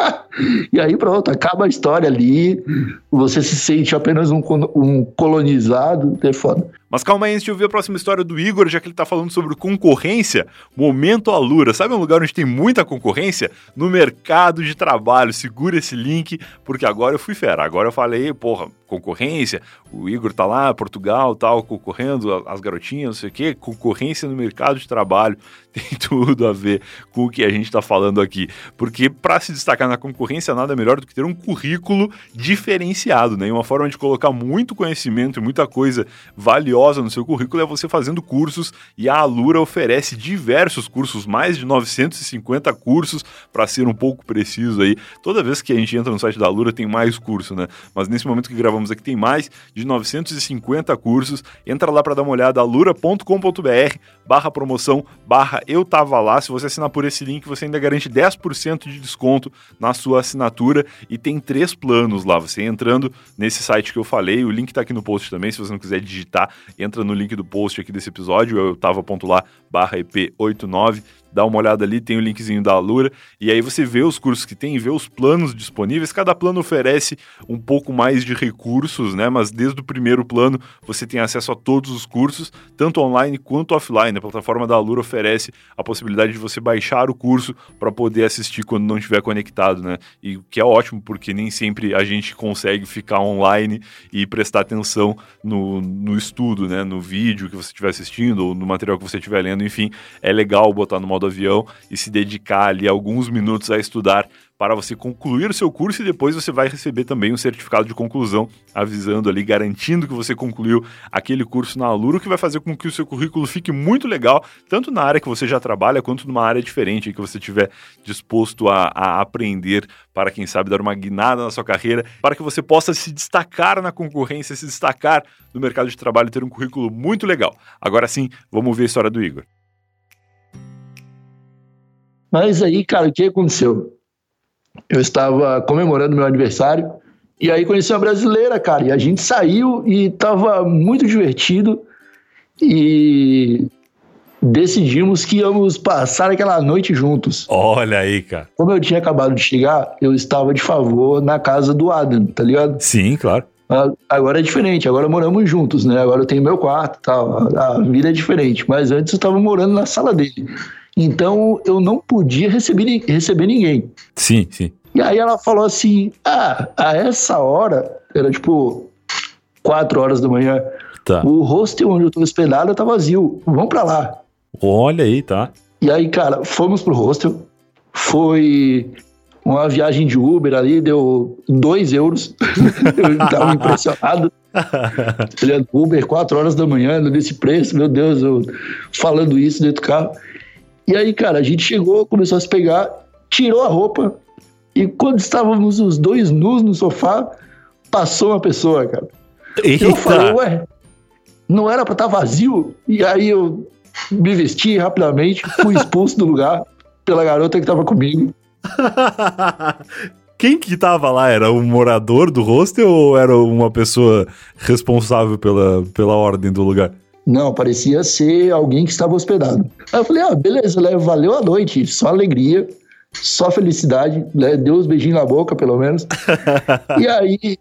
[LAUGHS] e aí pronto, acaba a história ali. Você se sente apenas um, um colonizado, é foda. Mas calma aí, antes de ouvir a próxima história do Igor, já que ele tá falando sobre concorrência, momento Alura. Sabe um lugar onde tem muita concorrência? No mercado de trabalho. Segura esse link, porque agora eu fui fera. Agora eu falei, porra, concorrência, o Igor tá lá, Portugal, tal, concorrendo, as garotinhas, não sei o quê, concorrência no mercado de trabalho. [LAUGHS] Tem tudo a ver com o que a gente tá falando aqui. Porque para se destacar na concorrência, nada melhor do que ter um currículo diferenciado, né? Uma forma de colocar muito conhecimento e muita coisa valiosa valiosa no seu currículo é você fazendo cursos e a Alura oferece diversos cursos, mais de 950 cursos, para ser um pouco preciso aí. Toda vez que a gente entra no site da Alura tem mais curso, né? Mas nesse momento que gravamos aqui tem mais de 950 cursos. Entra lá para dar uma olhada, alura.com.br barra promoção, barra eu tava lá. Se você assinar por esse link, você ainda garante 10% de desconto na sua assinatura e tem três planos lá. Você entrando nesse site que eu falei, o link tá aqui no post também, se você não quiser digitar, entra no link do post aqui desse episódio, eu tava ponto lá, barra EP89, dá uma olhada ali, tem o linkzinho da Alura, e aí você vê os cursos que tem, vê os planos disponíveis. Cada plano oferece um pouco mais de recursos, né? Mas desde o primeiro plano você tem acesso a todos os cursos, tanto online quanto offline. A plataforma da Alura oferece a possibilidade de você baixar o curso para poder assistir quando não estiver conectado, né? E o que é ótimo, porque nem sempre a gente consegue ficar online e prestar atenção no, no estudo, né? No vídeo que você estiver assistindo ou no material que você estiver lendo, enfim, é legal botar no modo avião e se dedicar ali alguns minutos a estudar para você concluir o seu curso e depois você vai receber também um certificado de conclusão, avisando ali, garantindo que você concluiu aquele curso na Aluro, que vai fazer com que o seu currículo fique muito legal, tanto na área que você já trabalha, quanto numa área diferente que você estiver disposto a, a aprender para, quem sabe, dar uma guinada na sua carreira, para que você possa se destacar na concorrência, se destacar no mercado de trabalho e ter um currículo muito legal. Agora sim, vamos ver a história do Igor. Mas aí, cara, o que aconteceu? Eu estava comemorando meu aniversário e aí conheci uma brasileira, cara, e a gente saiu e tava muito divertido e decidimos que íamos passar aquela noite juntos. Olha aí, cara. Como eu tinha acabado de chegar, eu estava de favor na casa do Adam, tá ligado? Sim, claro. Agora é diferente, agora moramos juntos, né? Agora eu tenho meu quarto e tal. A vida é diferente, mas antes eu estava morando na sala dele. Então eu não podia receber, receber ninguém. Sim, sim. E aí ela falou assim: Ah, a essa hora, era tipo 4 horas da manhã, tá. o hostel onde eu tô hospedado tá vazio. Vamos pra lá. Olha aí, tá. E aí, cara, fomos pro hostel. Foi uma viagem de Uber ali, deu 2 euros. [LAUGHS] eu tava impressionado. [LAUGHS] Uber, 4 horas da manhã, nesse preço, meu Deus, eu falando isso dentro do carro. E aí, cara, a gente chegou, começou a se pegar, tirou a roupa, e quando estávamos os dois nus no sofá, passou uma pessoa, cara. Eita. Eu falei, ué, não era pra estar tá vazio? E aí eu me vesti rapidamente, fui expulso do lugar pela garota que tava comigo. [LAUGHS] Quem que tava lá? Era um morador do hostel ou era uma pessoa responsável pela, pela ordem do lugar? Não, parecia ser alguém que estava hospedado. Aí eu falei, ah, beleza, né? valeu a noite, só alegria, só felicidade, né? deu uns beijinhos na boca, pelo menos. [LAUGHS] e aí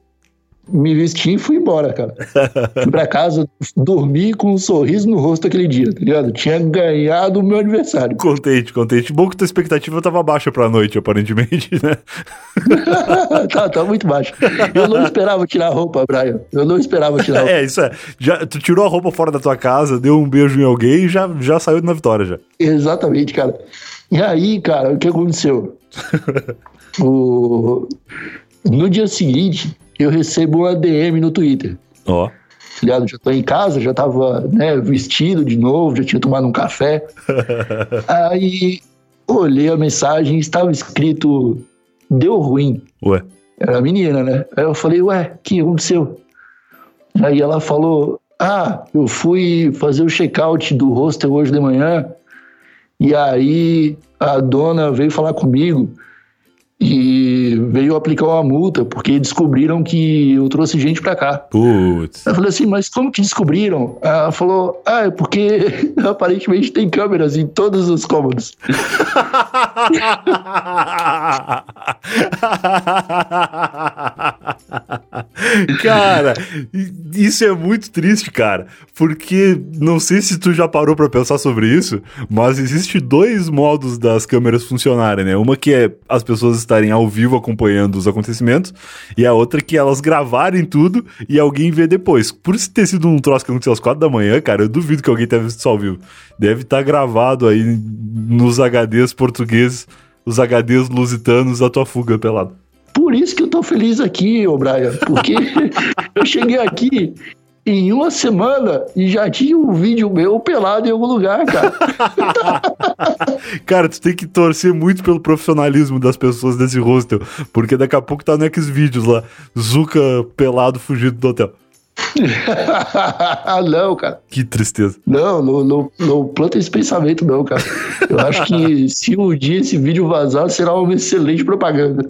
me vesti e fui embora, cara. [LAUGHS] Fui pra casa, dormi com um sorriso no rosto aquele dia, tá ligado? Tinha ganhado o meu aniversário. Contente, contente. Bom que tua expectativa tava baixa pra noite, aparentemente, né? [LAUGHS] tá, tá muito baixa. Eu não esperava tirar a roupa, Brian. Eu não esperava tirar a roupa. É, isso é. Já, tu tirou a roupa fora da tua casa, deu um beijo em alguém e já, já saiu na vitória, já. Exatamente, cara. E aí, cara, o que aconteceu? [LAUGHS] o... No dia seguinte, eu recebo uma DM no Twitter. Ó. Oh. Ligado? Já tô em casa, já tava né, vestido de novo, já tinha tomado um café. [LAUGHS] Aí olhei a mensagem e estava escrito deu ruim. Ué. Era a menina, né? Aí eu falei, ué, o que aconteceu? Aí ela falou, ah, eu fui fazer o check-out do hostel hoje de manhã e aí a dona veio falar comigo e veio aplicar uma multa porque descobriram que eu trouxe gente para cá. Putz. Eu falei assim, mas como que descobriram? Ela falou, ah, é porque [LAUGHS] aparentemente tem câmeras em todos os cômodos. [LAUGHS] cara, isso é muito triste, cara, porque não sei se tu já parou para pensar sobre isso, mas existe dois modos das câmeras funcionarem, né? Uma que é as pessoas estarem ao vivo acompanhando os acontecimentos, e a outra que elas gravarem tudo e alguém vê depois. Por isso ter sido um troço que aconteceu às quatro da manhã, cara, eu duvido que alguém tenha visto isso ao vivo. Deve estar tá gravado aí nos HDs portugueses, os HDs lusitanos da tua fuga, pelado. Por isso que eu tô feliz aqui, ô Brian, porque [LAUGHS] eu cheguei aqui em uma semana e já tinha um vídeo meu pelado em algum lugar, cara. [LAUGHS] cara, tu tem que torcer muito pelo profissionalismo das pessoas desse hostel, porque daqui a pouco tá no Xvideos lá, Zuka pelado fugido do hotel. [LAUGHS] não, cara. Que tristeza. Não, não, não, não planta esse pensamento, não, cara. Eu acho que [LAUGHS] se um dia esse vídeo vazar, será uma excelente propaganda. [LAUGHS]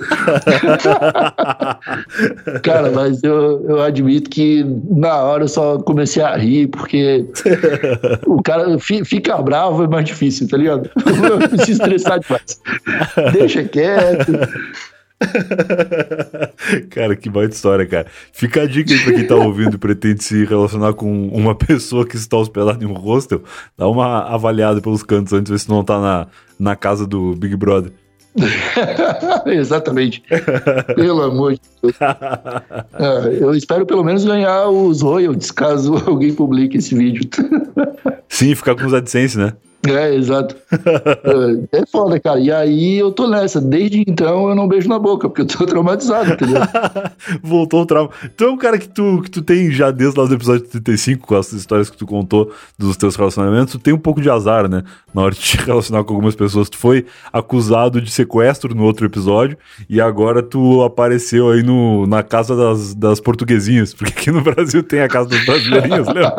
cara, mas eu, eu admito que na hora eu só comecei a rir, porque o cara fica bravo é mais difícil, tá ligado? Se estressar demais. Deixa quieto. [LAUGHS] cara, que baita história, cara. Fica a dica aí pra quem tá ouvindo e pretende se relacionar com uma [LAUGHS] pessoa que está hospedada em um hostel. Dá uma avaliada pelos cantos antes, ver se não tá na, na casa do Big Brother. [LAUGHS] Exatamente. Pelo amor de Deus. É, eu espero pelo menos ganhar os royalties caso alguém publique esse vídeo. Sim, ficar com os AdSense, né? É, exato. É, é foda, cara. E aí eu tô nessa. Desde então eu não beijo na boca, porque eu tô [LAUGHS] traumatizado, entendeu? [LAUGHS] Voltou o trauma. Então, cara, que tu, que tu tem já desde lá do episódio 35, com essas histórias que tu contou dos teus relacionamentos, tu tem um pouco de azar, né? Na hora de te [LAUGHS] relacionar com algumas pessoas. Tu foi acusado de sequestro no outro episódio e agora tu apareceu aí no, na casa das, das portuguesinhas, porque aqui no Brasil tem a casa das brasileirinhas, lembra?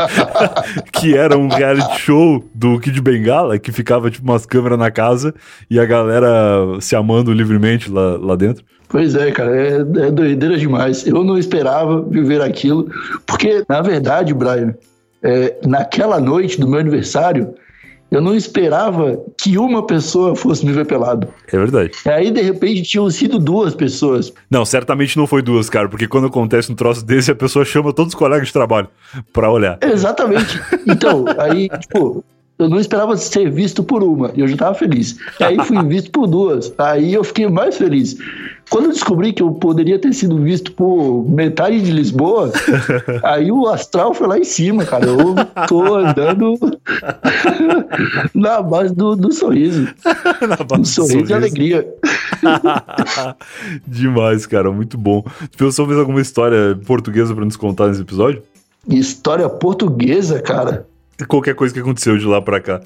que era um reality show do Kid Bengala bengala que ficava tipo umas câmeras na casa e a galera se amando livremente lá, lá dentro? Pois é, cara, é, é doideira demais. Eu não esperava viver aquilo, porque, na verdade, Brian, é, naquela noite do meu aniversário, eu não esperava que uma pessoa fosse me ver pelado. É verdade. Aí, de repente, tinham sido duas pessoas. Não, certamente não foi duas, cara, porque quando acontece um troço desse, a pessoa chama todos os colegas de trabalho pra olhar. Exatamente. Então, aí, tipo, eu não esperava ser visto por uma, e eu já estava feliz. Aí fui [LAUGHS] visto por duas, aí eu fiquei mais feliz. Quando eu descobri que eu poderia ter sido visto por metade de Lisboa, [LAUGHS] aí o astral foi lá em cima, cara. Eu tô andando [LAUGHS] na base do, do sorriso. na base do sorriso, sorriso e alegria. Demais, cara, muito bom. Tu pensou mais alguma história portuguesa para nos contar nesse episódio? História portuguesa, cara [LAUGHS] qualquer coisa que aconteceu de lá pra cá.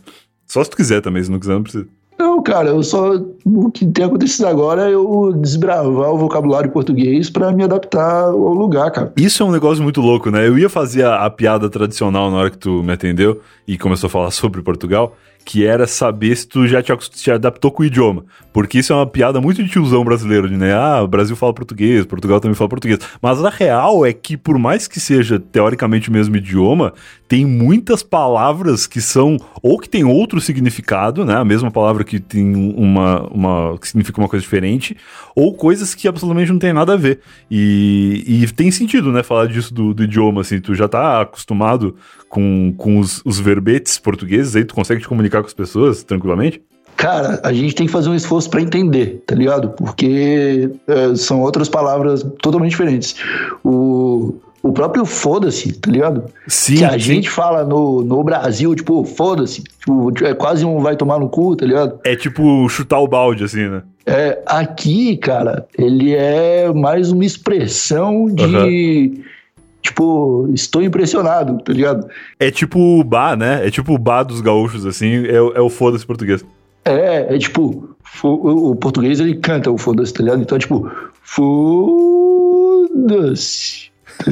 Só se tu quiser também, se não quiser, não precisa. Não, cara, eu só. O que tem acontecido agora é eu desbravar o vocabulário português para me adaptar ao lugar, cara. Isso é um negócio muito louco, né? Eu ia fazer a, a piada tradicional na hora que tu me atendeu e começou a falar [LAUGHS] sobre Portugal que era saber se tu já te, te, adaptou com o idioma. Porque isso é uma piada muito de tiozão brasileiro, né? Ah, o Brasil fala português, Portugal também fala português. Mas a real é que, por mais que seja teoricamente o mesmo idioma, tem muitas palavras que são, ou que tem outro significado, né? A mesma palavra que tem uma, uma que significa uma coisa diferente, ou coisas que absolutamente não tem nada a ver. E, e tem sentido, né? Falar disso do, do idioma, assim, tu já tá acostumado com, com os, os verbetes portugueses, aí tu consegue te comunicar com as pessoas tranquilamente? Cara, a gente tem que fazer um esforço para entender, tá ligado? Porque é, são outras palavras totalmente diferentes. O, o próprio foda-se, tá ligado? Sim. Que a sim. gente fala no, no Brasil, tipo, foda-se. Tipo, é quase um vai tomar no cu, tá ligado? É tipo chutar o balde, assim, né? É, aqui, cara, ele é mais uma expressão de. Uhum tipo, estou impressionado, tá ligado? É tipo o bar, né? É tipo o bar dos gaúchos, assim, é, é o foda-se português. É, é tipo, o, o, português ele canta o foda-se, tá ligado? Então, tipo, foda-se. Tá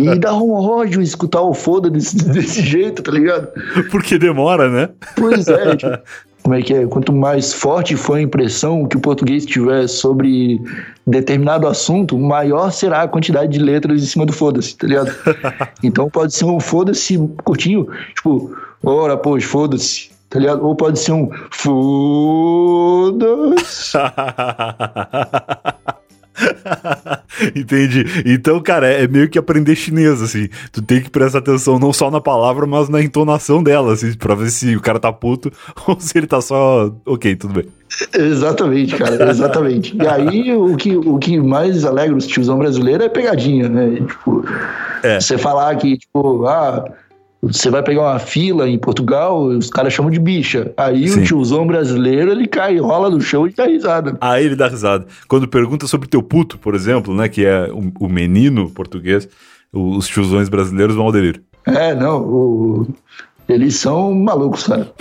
[LAUGHS] e dá um ódio escutar o foda desse, [LAUGHS] desse jeito, tá ligado? Porque demora, né? Pois é, tipo, [LAUGHS] como é que é? Quanto mais forte for a impressão que o português tiver sobre determinado assunto, maior será a quantidade de letras em cima do foda-se, tá ligado? [LAUGHS] Então pode ser um foda-se curtinho, tipo, ora, pois, foda-se, tá ligado? Ou pode ser um foda-se. [LAUGHS] [LAUGHS] Entendi. Então, cara, é meio que aprender chinês, assim. Tu tem que prestar atenção não só na palavra, mas na entonação dela, assim, pra ver se o cara tá puto [LAUGHS] ou se ele tá só. Ok, tudo bem. Exatamente, cara, exatamente. e aí, o que, o que mais alegra os tiozão brasileiro é pegadinha, né? Tipo, é. você falar que, tipo, ah você vai pegar uma fila em Portugal, os caras chamam de bicha. Aí Sim. o tiozão brasileiro, ele cai, rola no chão e dá risada. Aí ele dá risada. Quando pergunta sobre teu puto, por exemplo, né, que é o, o menino português, os tiozões brasileiros vão ao delírio. É, não, o... eles são malucos, cara.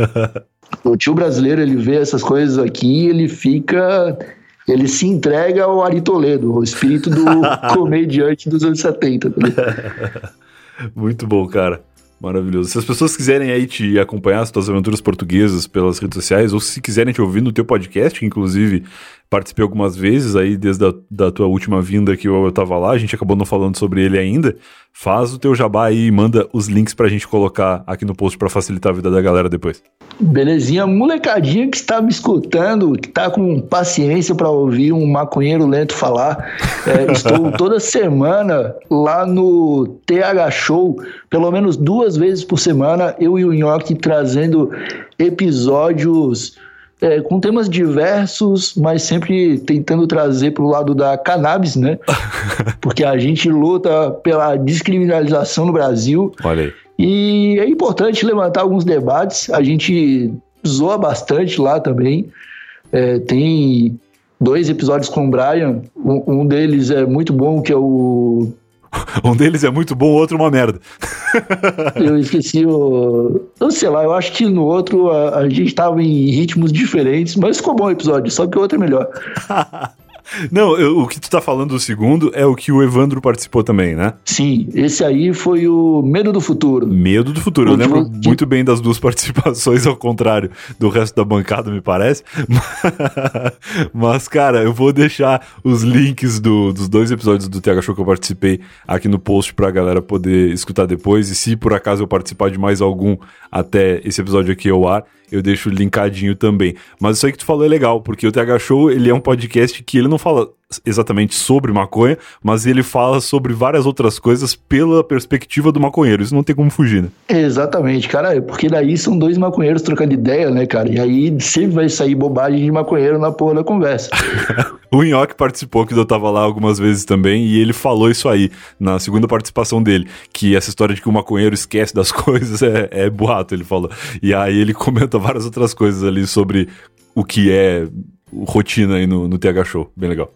[LAUGHS] o tio brasileiro, ele vê essas coisas aqui ele fica Ele se entrega ao Ari Toledo, o espírito do [LAUGHS] comediante dos anos 70. Tá [LAUGHS] Muito bom, cara. Maravilhoso. Se as pessoas quiserem aí te acompanhar as tuas aventuras portuguesas pelas redes sociais, ou se quiserem te ouvir no teu podcast, que inclusive participei algumas vezes aí desde a da tua última vinda que eu, eu tava lá, a gente acabou não falando sobre ele ainda, faz o teu jabá aí e manda os links pra gente colocar aqui no post para facilitar a vida da galera depois. Belezinha, molecadinha que está me escutando, que está com paciência para ouvir um maconheiro lento falar. É, [LAUGHS] estou toda semana lá no TH Show, pelo menos duas vezes por semana, eu e o Nhoque trazendo episódios é, com temas diversos, mas sempre tentando trazer para o lado da cannabis, né? [LAUGHS] Porque a gente luta pela descriminalização no Brasil. Olha aí. E é importante levantar alguns debates. A gente zoa bastante lá também. É, tem dois episódios com o Brian. Um, um, deles é muito bom, que é o. [LAUGHS] um deles é muito bom, o outro uma merda. [LAUGHS] eu esqueci o. Eu sei lá, eu acho que no outro a, a gente estava em ritmos diferentes, mas ficou bom o episódio, só que o outro é melhor. [LAUGHS] Não, eu, o que tu tá falando do segundo é o que o Evandro participou também, né? Sim, esse aí foi o Medo do Futuro. Medo do Futuro. eu lembro de... muito bem das duas [LAUGHS] participações, ao contrário do resto da bancada, me parece. [LAUGHS] Mas, cara, eu vou deixar os links do, dos dois episódios do TH Show que eu participei aqui no post pra galera poder escutar depois. E se por acaso eu participar de mais algum até esse episódio aqui ao ar, eu deixo linkadinho também. Mas isso aí que tu falou é legal, porque o TH Show, ele é um podcast que ele não fala exatamente sobre maconha, mas ele fala sobre várias outras coisas pela perspectiva do maconheiro. Isso não tem como fugir, né? Exatamente, cara, porque daí são dois maconheiros trocando ideia, né, cara? E aí sempre vai sair bobagem de maconheiro na porra da conversa. [LAUGHS] o Nhoque participou, que eu tava lá algumas vezes também, e ele falou isso aí na segunda participação dele, que essa história de que o maconheiro esquece das [LAUGHS] coisas é, é boato, ele falou. E aí ele [LAUGHS] comenta várias outras coisas ali sobre o que é rotina aí no, no TH Show. Bem legal.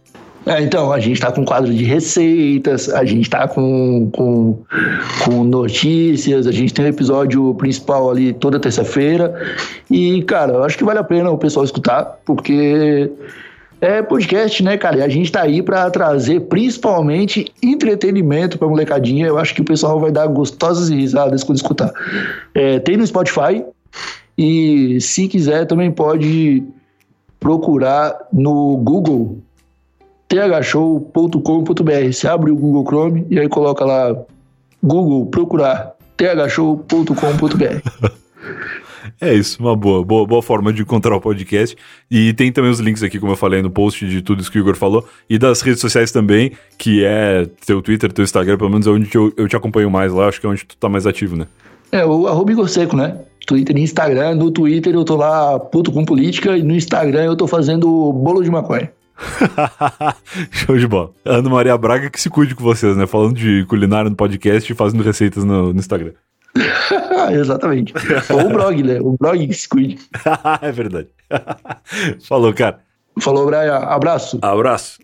É, então, a gente está com quadro de receitas, a gente está com, com, com notícias, a gente tem um episódio principal ali toda terça-feira. E, cara, eu acho que vale a pena o pessoal escutar, porque é podcast, né, cara? E a gente tá aí para trazer principalmente entretenimento pra molecadinha. Eu acho que o pessoal vai dar gostosas risadas quando escutar. É, tem no Spotify e se quiser também pode procurar no Google thshow.com.br. Você abre o Google Chrome e aí coloca lá Google procurar thshow.com.br. [LAUGHS] É isso, uma boa, boa, boa forma de encontrar o podcast. E tem também os links aqui, como eu falei, no post de tudo isso que o Igor falou. E das redes sociais também, que é teu Twitter, teu Instagram, pelo menos é onde eu, eu te acompanho mais lá, acho que é onde tu tá mais ativo, né? É, o arroba Igor Seco, né? Twitter e Instagram. No Twitter eu tô lá puto com política e no Instagram eu tô fazendo bolo de maconha. [LAUGHS] Show de bola. Ana Maria Braga que se cuide com vocês, né? Falando de culinária no podcast e fazendo receitas no, no Instagram. [LAUGHS] Exatamente. Ou o blog, né? O blog que se cuide. [LAUGHS] é verdade. Falou, cara. Falou, Brian. Abraço. Abraço.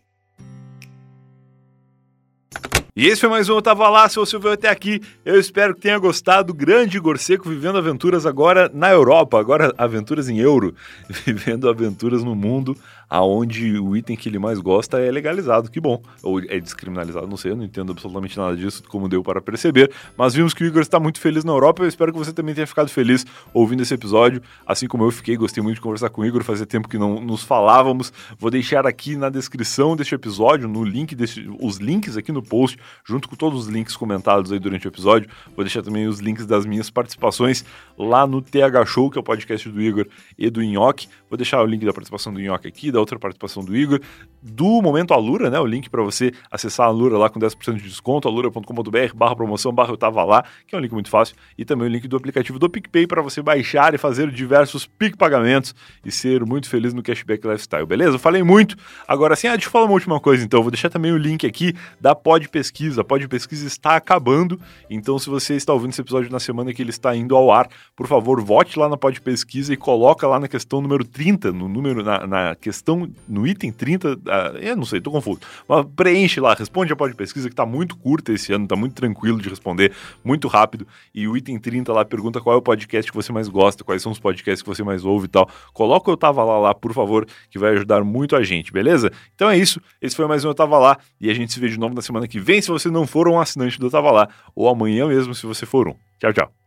E esse foi mais um Eu Tava Lá, se você ouviu até aqui, eu espero que tenha gostado. Grande Igor Seco vivendo aventuras agora na Europa, agora aventuras em euro, [LAUGHS] vivendo aventuras no mundo aonde o item que ele mais gosta é legalizado, que bom. Ou é descriminalizado, não sei, eu não entendo absolutamente nada disso, como deu para perceber. Mas vimos que o Igor está muito feliz na Europa, eu espero que você também tenha ficado feliz ouvindo esse episódio, assim como eu fiquei, gostei muito de conversar com o Igor, fazia tempo que não nos falávamos. Vou deixar aqui na descrição deste episódio, no link desse, os links aqui no post, junto com todos os links comentados aí durante o episódio. Vou deixar também os links das minhas participações lá no TH Show, que é o podcast do Igor e do Nhoque. Vou deixar o link da participação do Nhoque aqui, da outra participação do Igor, do Momento Alura, né? O link para você acessar a Alura lá com 10% de desconto, alura.com.br barra promoção barra eu tava lá, que é um link muito fácil, e também o link do aplicativo do PicPay para você baixar e fazer diversos PIC pagamentos e ser muito feliz no Cashback Lifestyle, beleza? Eu falei muito, agora sim, ah, deixa eu falar uma última coisa então, vou deixar também o link aqui da Pod Pesquisa Pesquisa. A Pesquisa está acabando, então se você está ouvindo esse episódio na semana que ele está indo ao ar, por favor, vote lá na Pod Pesquisa e coloca lá na questão número 30, no número, na, na questão, no item 30, uh, eu não sei, tô confuso, mas preenche lá, responde a Pod Pesquisa que tá muito curta esse ano, tá muito tranquilo de responder, muito rápido, e o item 30 lá pergunta qual é o podcast que você mais gosta, quais são os podcasts que você mais ouve e tal. Coloca o Eu Tava Lá lá, por favor, que vai ajudar muito a gente, beleza? Então é isso, esse foi mais um Eu Tava Lá, e a gente se vê de novo na semana que vem, se você não for um assinante do Tava Lá, ou amanhã mesmo, se você for um. Tchau, tchau.